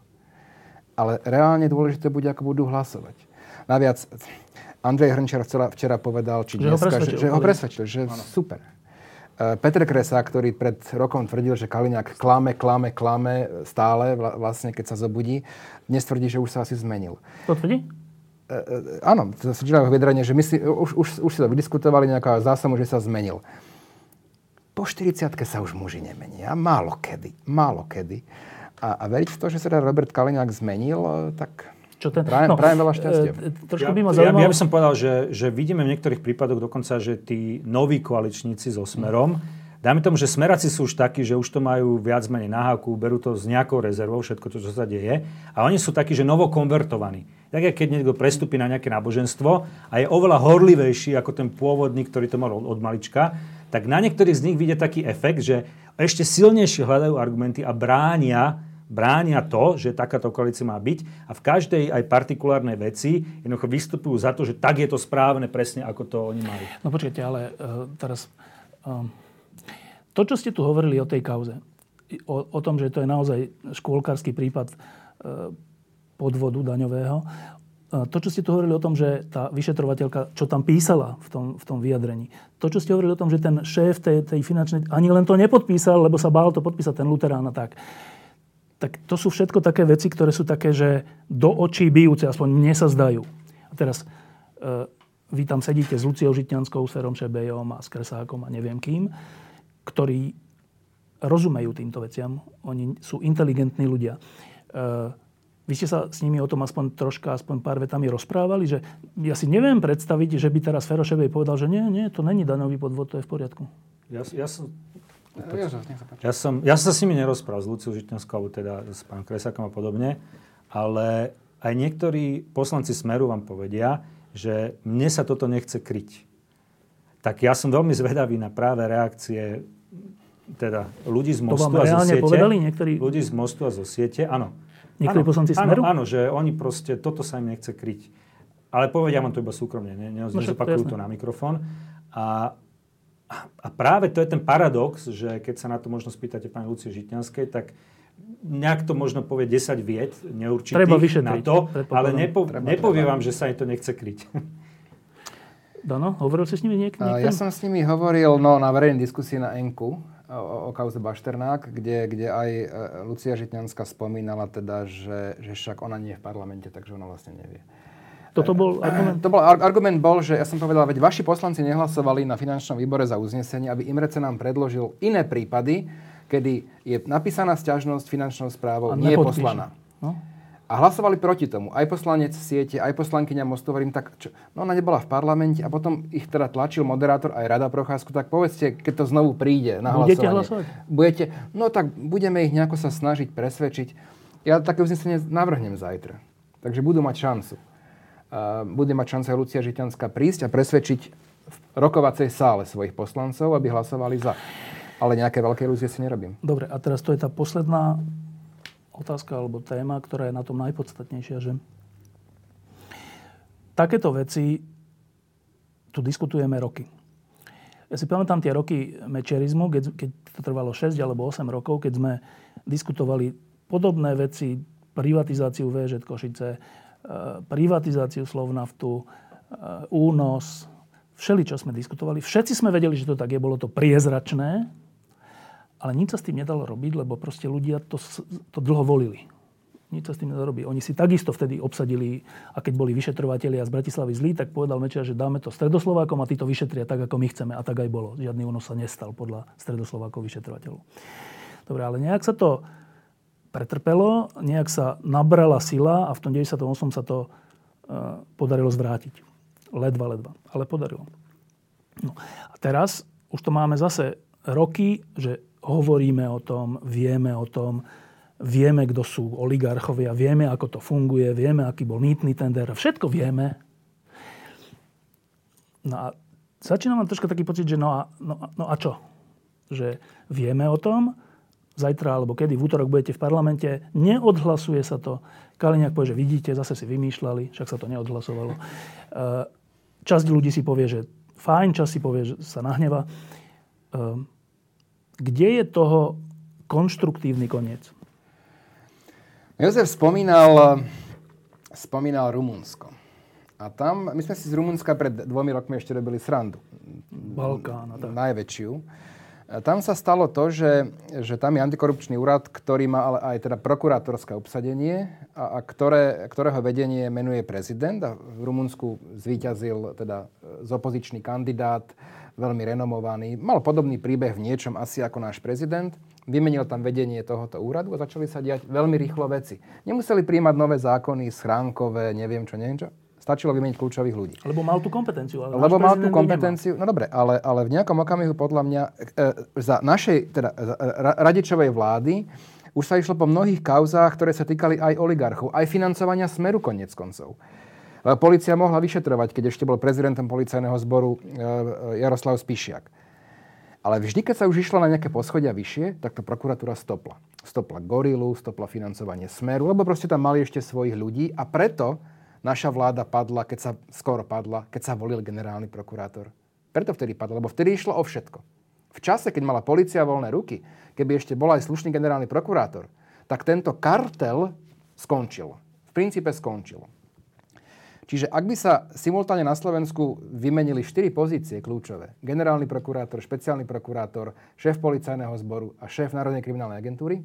Ale reálne dôležité bude, ako budú hlasovať. Naviac, Andrej Hrnčar včera, povedal, či že dneska, že, že ho presvedčil, že ano. super. E, Petr Kresa, ktorý pred rokom tvrdil, že Kaliňák klame, klame, klame stále, vlastne keď sa zobudí, dnes tvrdí, že už sa asi zmenil. To tvrdí? E, e, áno, to sú vyjadrenie, že my si, už, už, už si to vydiskutovali, nejaká zásamu, že sa zmenil. Po 40 sa už muži nemenia. Málo kedy. Málo kedy. A, a veriť v to, že sa teda Robert Kaliňák zmenil, e, tak čo ten... Prajem, no, prajem veľa šťastia. trošku by ma zaujímalo... Ja, ja by som povedal, že, že vidíme v niektorých prípadoch dokonca, že tí noví koaličníci so Smerom Dajme tomu, že smeráci sú už takí, že už to majú viac menej na háku, berú to s nejakou rezervou, všetko to, čo sa deje. A oni sú takí, že novo konvertovaní. Tak keď niekto prestúpi na nejaké náboženstvo a je oveľa horlivejší ako ten pôvodný, ktorý to mal od malička, tak na niektorých z nich vidie taký efekt, že ešte silnejšie hľadajú argumenty a bránia bránia to, že takáto koalícia má byť a v každej aj partikulárnej veci jednoducho vystupujú za to, že tak je to správne presne, ako to oni majú. No počkajte, ale uh, teraz... Uh to, čo ste tu hovorili o tej kauze, o, o tom, že to je naozaj škôlkarský prípad e, podvodu daňového, to, čo ste tu hovorili o tom, že tá vyšetrovateľka, čo tam písala v tom, v tom vyjadrení, to, čo ste hovorili o tom, že ten šéf tej, tej finančnej, ani len to nepodpísal, lebo sa bál to podpísať, ten Luterán a tak, tak to sú všetko také veci, ktoré sú také, že do očí bijúce, aspoň mne sa zdajú. A teraz e, vy tam sedíte s Luciou Žitňanskou, s Šebejom a s Kresákom a neviem kým ktorí rozumejú týmto veciam. Oni sú inteligentní ľudia. E, vy ste sa s nimi o tom aspoň troška, aspoň pár vetami rozprávali, že ja si neviem predstaviť, že by teraz Feroševej povedal, že nie, nie, to není daňový podvod, to je v poriadku. Ja, ja som... Ja som, ja som sa s nimi nerozprával, s Luciou Žitňanskou, alebo teda s pánom Kresákom a podobne, ale aj niektorí poslanci Smeru vám povedia, že mne sa toto nechce kryť tak ja som veľmi zvedavý na práve reakcie teda ľudí z mostu a zo siete. povedali niektorí? Ľudí z mostu a zo siete, áno. Niektorí poslanci Smeru? Áno, áno, že oni proste, toto sa im nechce kryť. Ale povedia vám to iba súkromne, ne, ne, no, nezopakujú to, to na mikrofón. A, a práve to je ten paradox, že keď sa na to možno spýtate pani Lucie Žitňanskej, tak nejak to možno povie 10 vied neurčitých Treba na to, ale nepo, treba, nepovie treba. vám, že sa im to nechce kryť. Dano, hovoril si s nimi niek- niekto? Ja som s nimi hovoril no, na verejnej diskusii na Enku o, o kauze Bašternák, kde, kde aj e, Lucia Žitňanská spomínala teda, že, že však ona nie je v parlamente, takže ona vlastne nevie. Toto bol argument? To bol, argument bol, že ja som povedal, veď vaši poslanci nehlasovali na finančnom výbore za uznesenie, aby Imrece nám predložil iné prípady, kedy je napísaná stiažnosť finančnou správou, nie je poslaná. No. A hlasovali proti tomu. Aj poslanec siete, aj poslankyňa Mostu, hovorím, tak čo? No ona nebola v parlamente a potom ich teda tlačil moderátor aj Rada Procházku, tak povedzte, keď to znovu príde na Budete hlasovanie. hlasovať? Budete? No tak budeme ich nejako sa snažiť presvedčiť. Ja také uznesenie navrhnem zajtra. Takže budú mať šancu. Uh, bude mať šancu aj Lucia Žitňanská prísť a presvedčiť v rokovacej sále svojich poslancov, aby hlasovali za. Ale nejaké veľké ilúzie si nerobím. Dobre, a teraz to je tá posledná otázka alebo téma, ktorá je na tom najpodstatnejšia, že takéto veci tu diskutujeme roky. Ja si pamätám tie roky mečerizmu, keď, keď to trvalo 6 alebo 8 rokov, keď sme diskutovali podobné veci, privatizáciu VŽ Košice, e, privatizáciu Slovnaftu, e, únos, všeli, čo sme diskutovali. Všetci sme vedeli, že to tak je, bolo to priezračné, ale nič sa s tým nedalo robiť, lebo proste ľudia to, to dlho volili. Nič sa s tým nedalo robiť. Oni si takisto vtedy obsadili, a keď boli vyšetrovatelia z Bratislavy zlí, tak povedal Mečiar, že dáme to stredoslovákom a tí to vyšetria tak, ako my chceme. A tak aj bolo. Žiadny únos sa nestal podľa stredoslovákov vyšetrovateľov. Dobre, ale nejak sa to pretrpelo, nejak sa nabrala sila a v tom 98 sa to e, podarilo zvrátiť. Ledva, ledva. Ale podarilo. No. A teraz už to máme zase roky, že hovoríme o tom, vieme o tom, vieme, kto sú oligarchovia, vieme, ako to funguje, vieme, aký bol mýtny tender, všetko vieme. No a začína mám troška taký pocit, že no a, no, no a čo? Že vieme o tom, zajtra alebo kedy, v útorok budete v parlamente, neodhlasuje sa to. Kaliňák povie, že vidíte, zase si vymýšľali, však sa to neodhlasovalo. E, Časť ľudí si povie, že fajn, časť si povie, že sa nahneva. Kde je toho konštruktívny koniec? Jozef spomínal, spomínal Rumunsko. A tam, my sme si z Rumunska pred dvomi rokmi ešte robili srandu. Balkán tak. Najväčšiu. A Tam sa stalo to, že, že tam je antikorupčný úrad, ktorý má ale aj teda prokurátorské obsadenie a, a ktoré, ktorého vedenie menuje prezident. A v Rumunsku zvíťazil teda e, z opozičný kandidát, veľmi renomovaný. Mal podobný príbeh v niečom asi ako náš prezident. Vymenil tam vedenie tohoto úradu a začali sa diať veľmi rýchlo veci. Nemuseli príjmať nové zákony, schránkové, neviem čo, neviem čo. Stačilo vymeniť kľúčových ľudí. Lebo mal tú kompetenciu. Ale Lebo mal tú ju nemá. kompetenciu, no dobre, ale, ale v nejakom okamihu podľa mňa e, za našej, teda za Ra- Radičovej vlády už sa išlo po mnohých kauzách, ktoré sa týkali aj oligarchov, aj financovania smeru konec koncov. E, Polícia mohla vyšetrovať, keď ešte bol prezidentom policajného zboru e, e, Jaroslav Spišiak. Ale vždy, keď sa už išlo na nejaké poschodia vyššie, tak to prokuratúra stopla. Stopla gorilu, stopla financovanie smeru, lebo proste tam mali ešte svojich ľudí a preto naša vláda padla, keď sa skoro padla, keď sa volil generálny prokurátor. Preto vtedy padla, lebo vtedy išlo o všetko. V čase, keď mala policia voľné ruky, keby ešte bol aj slušný generálny prokurátor, tak tento kartel skončil. V princípe skončil. Čiže ak by sa simultáne na Slovensku vymenili 4 pozície kľúčové, generálny prokurátor, špeciálny prokurátor, šéf policajného zboru a šéf Národnej kriminálnej agentúry,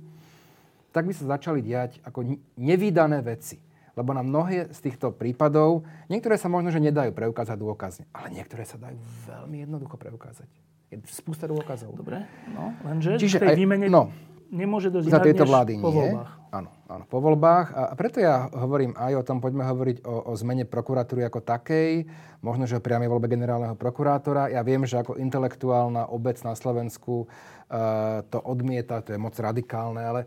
tak by sa začali diať ako nevýdané veci. Lebo na mnohé z týchto prípadov, niektoré sa možno, že nedajú preukázať dôkazne, ale niektoré sa dajú veľmi jednoducho preukázať. Je spústa dôkazov. Dobre, no, lenže Čiže tej výmene no. Nemôže dojsť Za tejto vlády po nie. voľbách. Áno, áno, po voľbách. A preto ja hovorím aj o tom, poďme hovoriť o, o zmene prokuratúry ako takej, možno, že o priamej voľbe generálneho prokurátora. Ja viem, že ako intelektuálna obec na Slovensku uh, to odmieta, to je moc radikálne, ale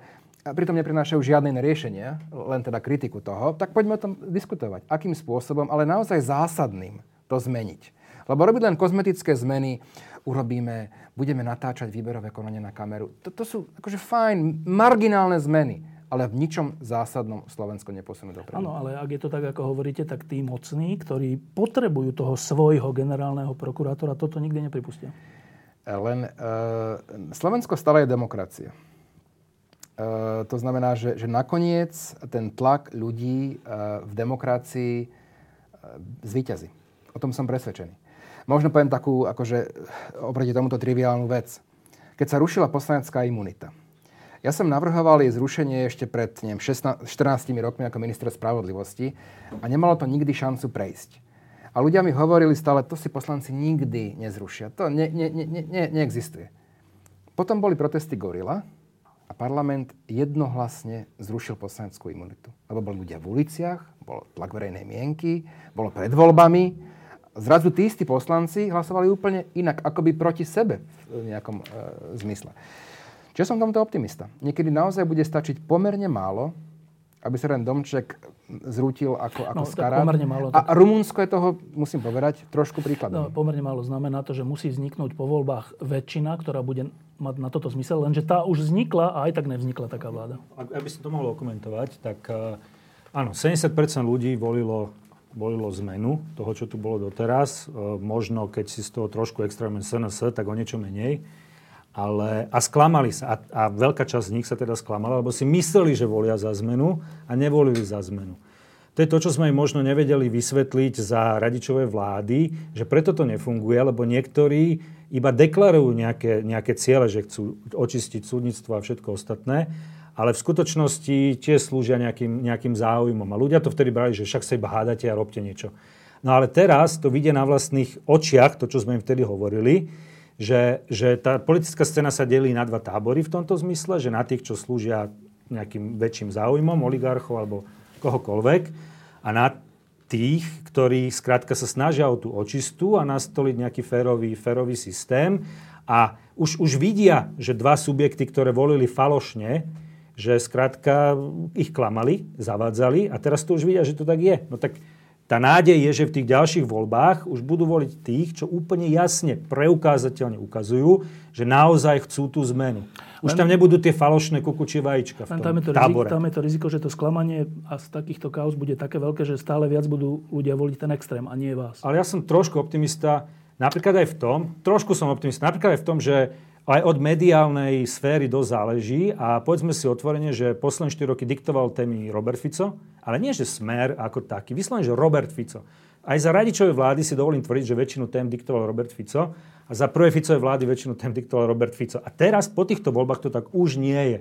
a pritom neprinášajú žiadne iné riešenia, len teda kritiku toho, tak poďme o tom diskutovať. Akým spôsobom, ale naozaj zásadným to zmeniť. Lebo robiť len kozmetické zmeny, urobíme, budeme natáčať výberové konanie na kameru. To, sú akože fajn, marginálne zmeny, ale v ničom zásadnom Slovensko neposunú dopredu. Áno, ale ak je to tak, ako hovoríte, tak tí mocní, ktorí potrebujú toho svojho generálneho prokurátora, toto nikdy nepripustia. Len e, Slovensko stále je demokracia. E, to znamená, že, že nakoniec ten tlak ľudí e, v demokracii e, zvíťazí. O tom som presvedčený. Možno poviem takú, akože oproti tomuto triviálnu vec. Keď sa rušila poslanecká imunita, ja som navrhoval jej zrušenie ešte pred neviem, 16, 14 rokmi ako minister spravodlivosti a nemalo to nikdy šancu prejsť. A ľudia mi hovorili stále, to si poslanci nikdy nezrušia. To ne, ne, ne, ne, ne, neexistuje. Potom boli protesty Gorila a parlament jednohlasne zrušil poslaneckú imunitu. Lebo boli ľudia v uliciach, bol tlak verejnej mienky, bolo pred voľbami. Zrazu tí istí poslanci hlasovali úplne inak, akoby proti sebe v nejakom e, zmysle. Čiže som tomto optimista. Niekedy naozaj bude stačiť pomerne málo, aby sa ten domček zrútil ako, ako no, skarát. Pomerne málo, tak... A Rumunsko je toho, musím povedať, trošku príkladom. No, pomerne málo znamená to, že musí vzniknúť po voľbách väčšina, ktorá bude mať na toto zmysel, lenže tá už vznikla a aj tak nevznikla taká vláda. Ak, aby som to mohol komentovať, tak uh, áno, 70% ľudí volilo, volilo zmenu toho, čo tu bolo doteraz. Uh, možno, keď si z toho trošku extrémne SNS, tak o niečo menej. Ale, a sklamali sa. A, a veľká časť z nich sa teda sklamala, lebo si mysleli, že volia za zmenu a nevolili za zmenu. To je to, čo sme im možno nevedeli vysvetliť za radičové vlády, že preto to nefunguje, lebo niektorí iba deklarujú nejaké, nejaké ciele, že chcú očistiť súdnictvo a všetko ostatné, ale v skutočnosti tiež slúžia nejakým, nejakým záujmom. A ľudia to vtedy brali, že však sa iba hádate a robte niečo. No ale teraz to vidie na vlastných očiach, to, čo sme im vtedy hovorili, že, že tá politická scéna sa delí na dva tábory v tomto zmysle, že na tých, čo slúžia nejakým väčším záujmom, oligarchov alebo kohokoľvek, a na tých, ktorí skrátka sa snažia o tú očistu a nastoliť nejaký férový, férový systém. A už, už vidia, že dva subjekty, ktoré volili falošne, že skrátka ich klamali, zavádzali a teraz to už vidia, že to tak je. No tak tá nádej je, že v tých ďalších voľbách už budú voliť tých, čo úplne jasne, preukázateľne ukazujú, že naozaj chcú tú zmenu. Už tam nebudú tie falošné kukučie vajíčka v tom tam je, to tábore. Riziko, tam je to riziko, že to sklamanie a z takýchto kauz bude také veľké, že stále viac budú ľudia voliť ten extrém a nie vás. Ale ja som trošku optimista, napríklad aj v tom, trošku som optimista, napríklad aj v tom, že aj od mediálnej sféry dosť záleží a povedzme si otvorene, že posledné 4 roky diktoval témy Robert Fico, ale nie, že smer ako taký, vyslovene, že Robert Fico. Aj za radičovej vlády si dovolím tvrdiť, že väčšinu tém diktoval Robert Fico a za prvé Ficovej vlády väčšinu tém diktoval Robert Fico. A teraz po týchto voľbách to tak už nie je.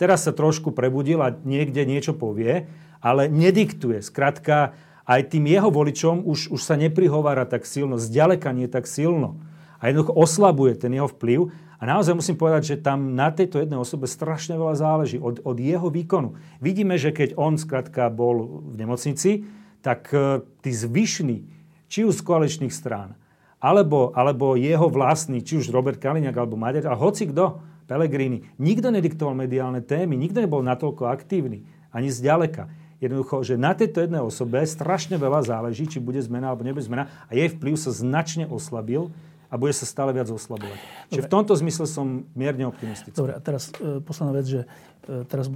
Teraz sa trošku prebudil a niekde niečo povie, ale nediktuje. Skrátka, aj tým jeho voličom už, už sa neprihovára tak silno, zďaleka nie tak silno. A jednoducho oslabuje ten jeho vplyv a naozaj musím povedať, že tam na tejto jednej osobe strašne veľa záleží od, od jeho výkonu. Vidíme, že keď on skrátka bol v nemocnici, tak e, tí zvyšní, či už z koaličných strán, alebo, alebo jeho vlastný, či už Robert Kaliňák alebo Maďar, a hoci kto, Pelegrini, nikto nediktoval mediálne témy, nikto nebol natoľko aktívny, ani zďaleka. Jednoducho, že na tejto jednej osobe strašne veľa záleží, či bude zmena alebo nebude zmena a jej vplyv sa značne oslabil a bude sa stále viac oslabovať. Dobre. Čiže v tomto zmysle som mierne optimistický. Dobre, a teraz e, posledná vec, že e, teraz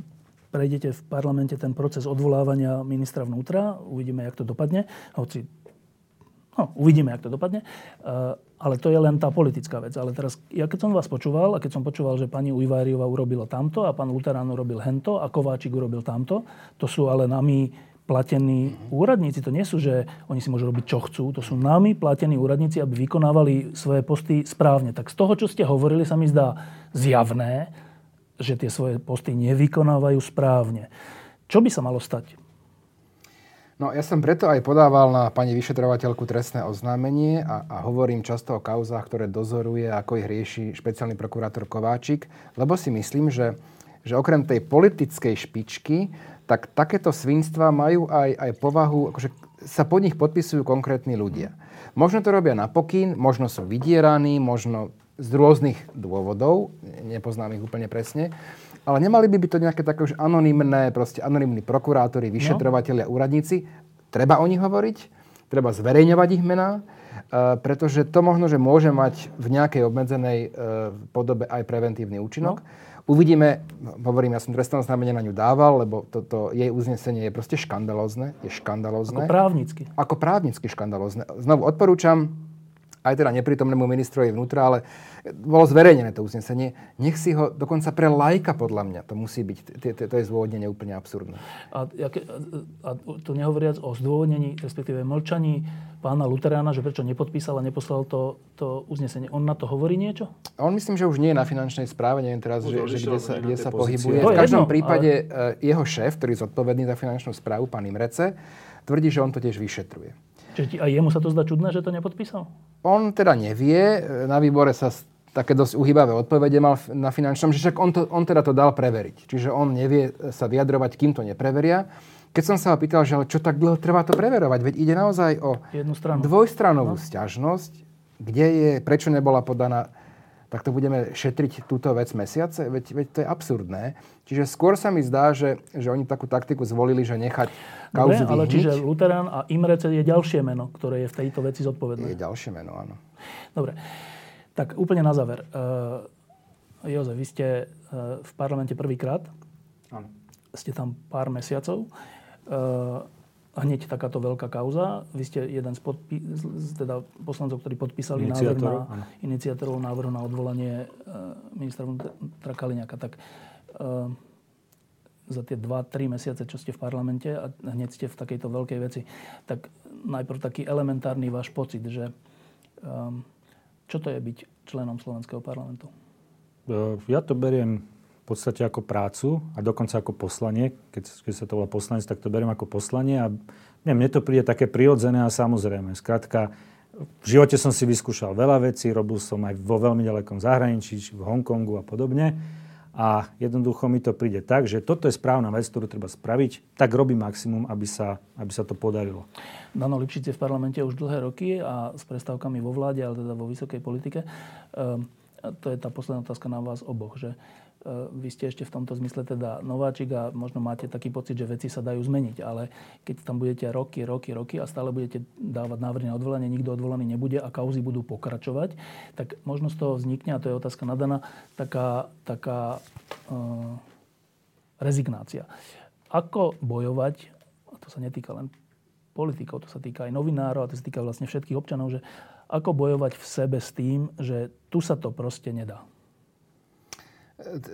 prejdete v parlamente ten proces odvolávania ministra vnútra. Uvidíme, jak to dopadne. Hoci, no, uvidíme, jak to dopadne. E, ale to je len tá politická vec. Ale teraz, ja keď som vás počúval, a keď som počúval, že pani Ujváriová urobila tamto a pán Luterán urobil hento a Kováčik urobil tamto, to sú ale nami platení úradníci. To nie sú, že oni si môžu robiť, čo chcú. To sú nami platení úradníci, aby vykonávali svoje posty správne. Tak z toho, čo ste hovorili, sa mi zdá zjavné, že tie svoje posty nevykonávajú správne. Čo by sa malo stať? No ja som preto aj podával na pani vyšetrovateľku trestné oznámenie a, a hovorím často o kauzách, ktoré dozoruje, ako ich rieši špeciálny prokurátor Kováčik, lebo si myslím, že, že okrem tej politickej špičky tak takéto svinstva majú aj, aj povahu, akože sa pod nich podpisujú konkrétni ľudia. Možno to robia na pokyn, možno sú vydieraní, možno z rôznych dôvodov, nepoznám ich úplne presne, ale nemali by byť to nejaké také už anonimné, proste anonimní prokurátori, vyšetrovateľia, no. úradníci. Treba o nich hovoriť, treba zverejňovať ich mená, e, pretože to možno, že môže mať v nejakej obmedzenej e, podobe aj preventívny účinok. No. Uvidíme, hovorím, ja som trestné oznámenie na ňu dával, lebo toto jej uznesenie je proste škandalózne. Je škandalózne. Ako právnicky. Ako právnicky škandalózne. Znovu odporúčam, aj teda neprítomnému ministrovi vnútra, ale bolo zverejnené to uznesenie. Nech si ho dokonca pre lajka, podľa mňa, to musí byť, to je zdôvodnenie úplne absurdné. A, a to nehovoriac o zdôvodnení, respektíve mlčaní pána Luterána, že prečo nepodpísal a neposlal to, to uznesenie. On na to hovorí niečo? On myslím, že už nie je na finančnej správe, neviem teraz, že, že kde sa, kde sa pohybuje. V každom jedno, prípade ale... E, jeho šéf, ktorý je zodpovedný za finančnú správu, pán Imrece, tvrdí, že on to tiež vyšetruje. Čiže aj jemu sa to zdá čudné, že to nepodpísal? On teda nevie. Na výbore sa také dosť uhybavé odpovede mal na finančnom, že však on, to, on teda to dal preveriť. Čiže on nevie sa vyjadrovať, kým to nepreveria. Keď som sa ho pýtal, že čo tak dlho trvá to preverovať, veď ide naozaj o Jednu stranu. dvojstranovú no. stiažnosť, kde je, prečo nebola podaná, tak to budeme šetriť túto vec mesiace? Veď, veď to je absurdné. Čiže skôr sa mi zdá, že, že oni takú taktiku zvolili, že nechať kauzu Dobre, ale čiže Luterán a Imrece je ďalšie meno, ktoré je v tejto veci zodpovedné. Je ďalšie meno, áno. Dobre. Tak úplne na záver. Uh, Jozef, vy ste uh, v parlamente prvýkrát. Áno. Ste tam pár mesiacov. Uh, hneď takáto veľká kauza. Vy ste jeden z, z teda poslancov, ktorí podpísali návrh na, návrhu na odvolanie ministra vnútra Kaliňaka. Tak za tie 2-3 mesiace, čo ste v parlamente a hneď ste v takejto veľkej veci, tak najprv taký elementárny váš pocit, že um, čo to je byť členom slovenského parlamentu? E, ja to beriem v podstate ako prácu a dokonca ako poslanie. Keď, keď sa to volá poslanec, tak to beriem ako poslanie a neviem, mne to príde také prirodzené a samozrejme. Skrátka, v živote som si vyskúšal veľa vecí, robil som aj vo veľmi ďalekom zahraničí, v Hongkongu a podobne. A jednoducho mi to príde tak, že toto je správna vec, ktorú treba spraviť, tak robím maximum, aby sa, aby sa to podarilo. Dano Lipšic je v parlamente už dlhé roky a s prestávkami vo vláde, ale teda vo vysokej politike. Ehm, to je tá posledná otázka na vás oboch, že vy ste ešte v tomto zmysle teda nováčik a možno máte taký pocit, že veci sa dajú zmeniť. Ale keď tam budete roky, roky, roky a stále budete dávať návrhy na odvolanie, nikto odvolaný nebude a kauzy budú pokračovať, tak možno z toho vznikne, a to je otázka na Dana, taká, taká uh, rezignácia. Ako bojovať, a to sa netýka len politikov, to sa týka aj novinárov a to sa týka vlastne všetkých občanov, že ako bojovať v sebe s tým, že tu sa to proste nedá.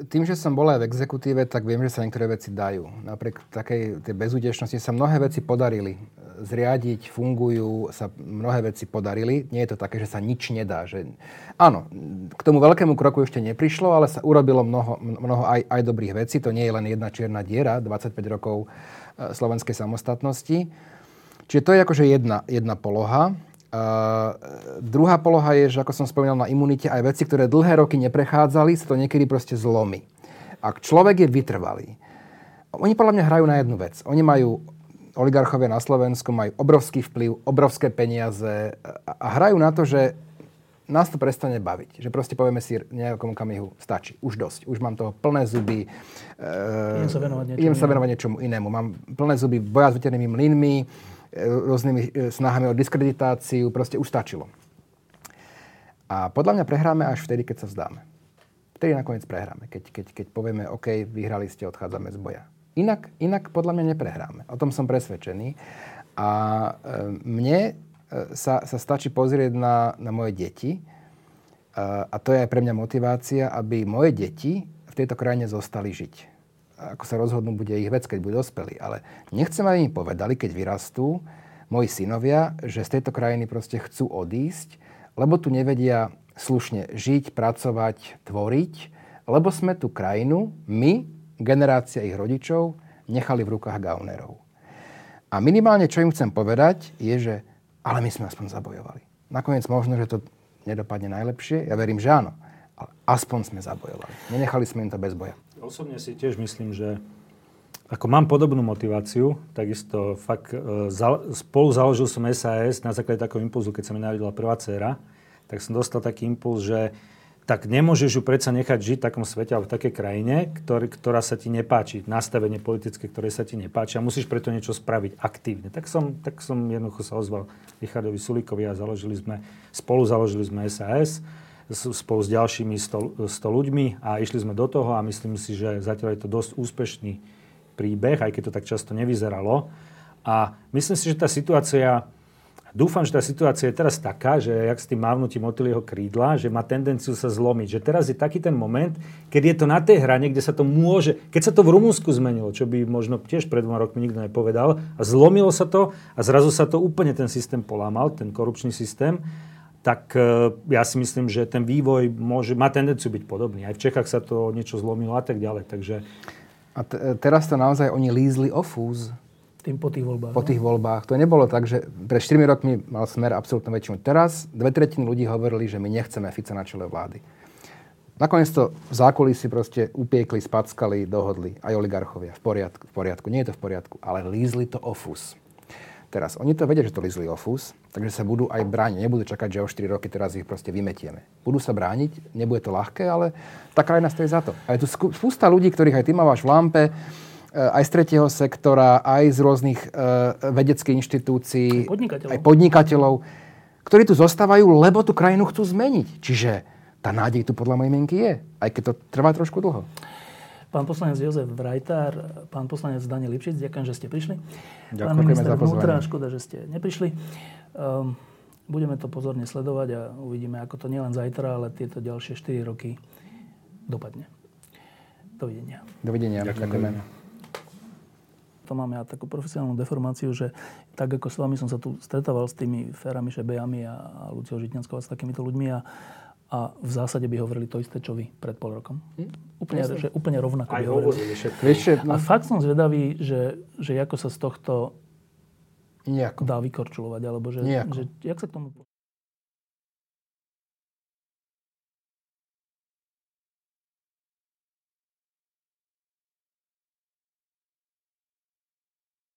Tým, že som bol aj v exekutíve, tak viem, že sa niektoré veci dajú. Napriek takej tej bezúdečnosti sa mnohé veci podarili. Zriadiť, fungujú, sa mnohé veci podarili. Nie je to také, že sa nič nedá. Že... Áno, k tomu veľkému kroku ešte neprišlo, ale sa urobilo mnoho, mnoho aj, aj dobrých vecí. To nie je len jedna čierna diera, 25 rokov e, slovenskej samostatnosti. Čiže to je akože jedna, jedna poloha. Uh, druhá poloha je, že ako som spomínal na imunite, aj veci, ktoré dlhé roky neprechádzali, sa to niekedy proste zlomí. Ak človek je vytrvalý, oni podľa mňa hrajú na jednu vec. Oni majú, oligarchovia na Slovensku majú obrovský vplyv, obrovské peniaze a hrajú na to, že nás to prestane baviť. Že proste povieme si nejakom kamihu, stačí, už dosť. Už mám toho plné zuby. Uh, idem sa venovať niečomu, idem sa venovať niečomu inému. Mám plné zuby boja s veternými mlynmi, rôznymi e, snahami o diskreditáciu, proste už stačilo. A podľa mňa prehráme až vtedy, keď sa vzdáme. Vtedy nakoniec prehráme, keď, keď, keď povieme, OK, vyhrali ste, odchádzame z boja. Inak, inak podľa mňa neprehráme. O tom som presvedčený. A e, mne e, sa, sa stačí pozrieť na, na moje deti. A, to je aj pre mňa motivácia, aby moje deti v tejto krajine zostali žiť ako sa rozhodnú, bude ich vec, keď budú dospelí. Ale nechcem, aby mi povedali, keď vyrastú, moji synovia, že z tejto krajiny proste chcú odísť, lebo tu nevedia slušne žiť, pracovať, tvoriť, lebo sme tú krajinu, my, generácia ich rodičov, nechali v rukách gaunerov. A minimálne, čo im chcem povedať, je, že ale my sme aspoň zabojovali. Nakoniec možno, že to nedopadne najlepšie, ja verím, že áno. Ale aspoň sme zabojovali. Nenechali sme im to bez boja. Osobne si tiež myslím, že ako mám podobnú motiváciu, takisto fakt e, spolu založil som SAS na základe takého impulzu, keď sa mi narodila prvá dcera, tak som dostal taký impuls, že tak nemôžeš ju predsa nechať žiť v takom svete alebo v takej krajine, ktorý, ktorá sa ti nepáči, nastavenie politické, ktoré sa ti nepáči a musíš preto niečo spraviť aktívne. Tak som, tak som jednoducho sa ozval Richardovi Sulíkovi a založili sme, spolu založili sme SAS spolu s ďalšími 100, 100 ľuďmi a išli sme do toho a myslím si, že zatiaľ je to dosť úspešný príbeh, aj keď to tak často nevyzeralo. A myslím si, že tá situácia, dúfam, že tá situácia je teraz taká, že jak s tým mávnutím motýlieho krídla, že má tendenciu sa zlomiť. Že teraz je taký ten moment, keď je to na tej hrane, kde sa to môže, keď sa to v Rumúnsku zmenilo, čo by možno tiež pred dvoma rokmi nikto nepovedal, a zlomilo sa to a zrazu sa to úplne ten systém polámal, ten korupčný systém tak e, ja si myslím, že ten vývoj môže, má tendenciu byť podobný. Aj v Čechách sa to niečo zlomilo a tak ďalej. Takže... A t- e, teraz to naozaj oni lízli o fúz. Tým po tých voľbách. Po no? tých voľbách. To nebolo tak, že pred 4 rokmi mal smer absolútnu väčšinu. Teraz dve tretiny ľudí hovorili, že my nechceme Fica na čele vlády. Nakoniec to v zákulisí proste upiekli, spackali, dohodli. Aj oligarchovia. V poriadku, v poriadku. Nie je to v poriadku. Ale lízli to o fus. Teraz, oni to vedia, že to lízli o fus, takže sa budú aj brániť. Nebudú čakať, že o 4 roky teraz ich proste vymetieme. Budú sa brániť, nebude to ľahké, ale tá krajina stojí za to. A je tu spústa ľudí, ktorých aj ty máš v lampe, e, aj z tretieho sektora, aj z rôznych uh, vedeckých inštitúcií, aj podnikateľov. aj podnikateľov, ktorí tu zostávajú, lebo tú krajinu chcú zmeniť. Čiže tá nádej tu podľa mojej mienky je, aj keď to trvá trošku dlho. Pán poslanec Jozef Vrajtár, pán poslanec Daniel Lipšic, ďakujem, že ste prišli. Ďakujem pán minister vnútra, škoda, že ste neprišli. Um, budeme to pozorne sledovať a uvidíme, ako to nielen zajtra, ale tieto ďalšie 4 roky dopadne. Dovidenia. Dovidenia. Ďakujem. To máme ja takú profesionálnu deformáciu, že tak ako s vami som sa tu stretával s tými Ferami Šebejami a, a Luciou Žitňanskou a s takýmito ľuďmi a a v zásade by hovorili to isté, čo vy pred pol rokom. Hm? Úplne, že, úplne rovnako Aj by hovorili. hovorili no. A fakt som zvedavý, že, že ako sa z tohto Nejako. dá vykorčulovať, alebo že, že jak sa k tomu...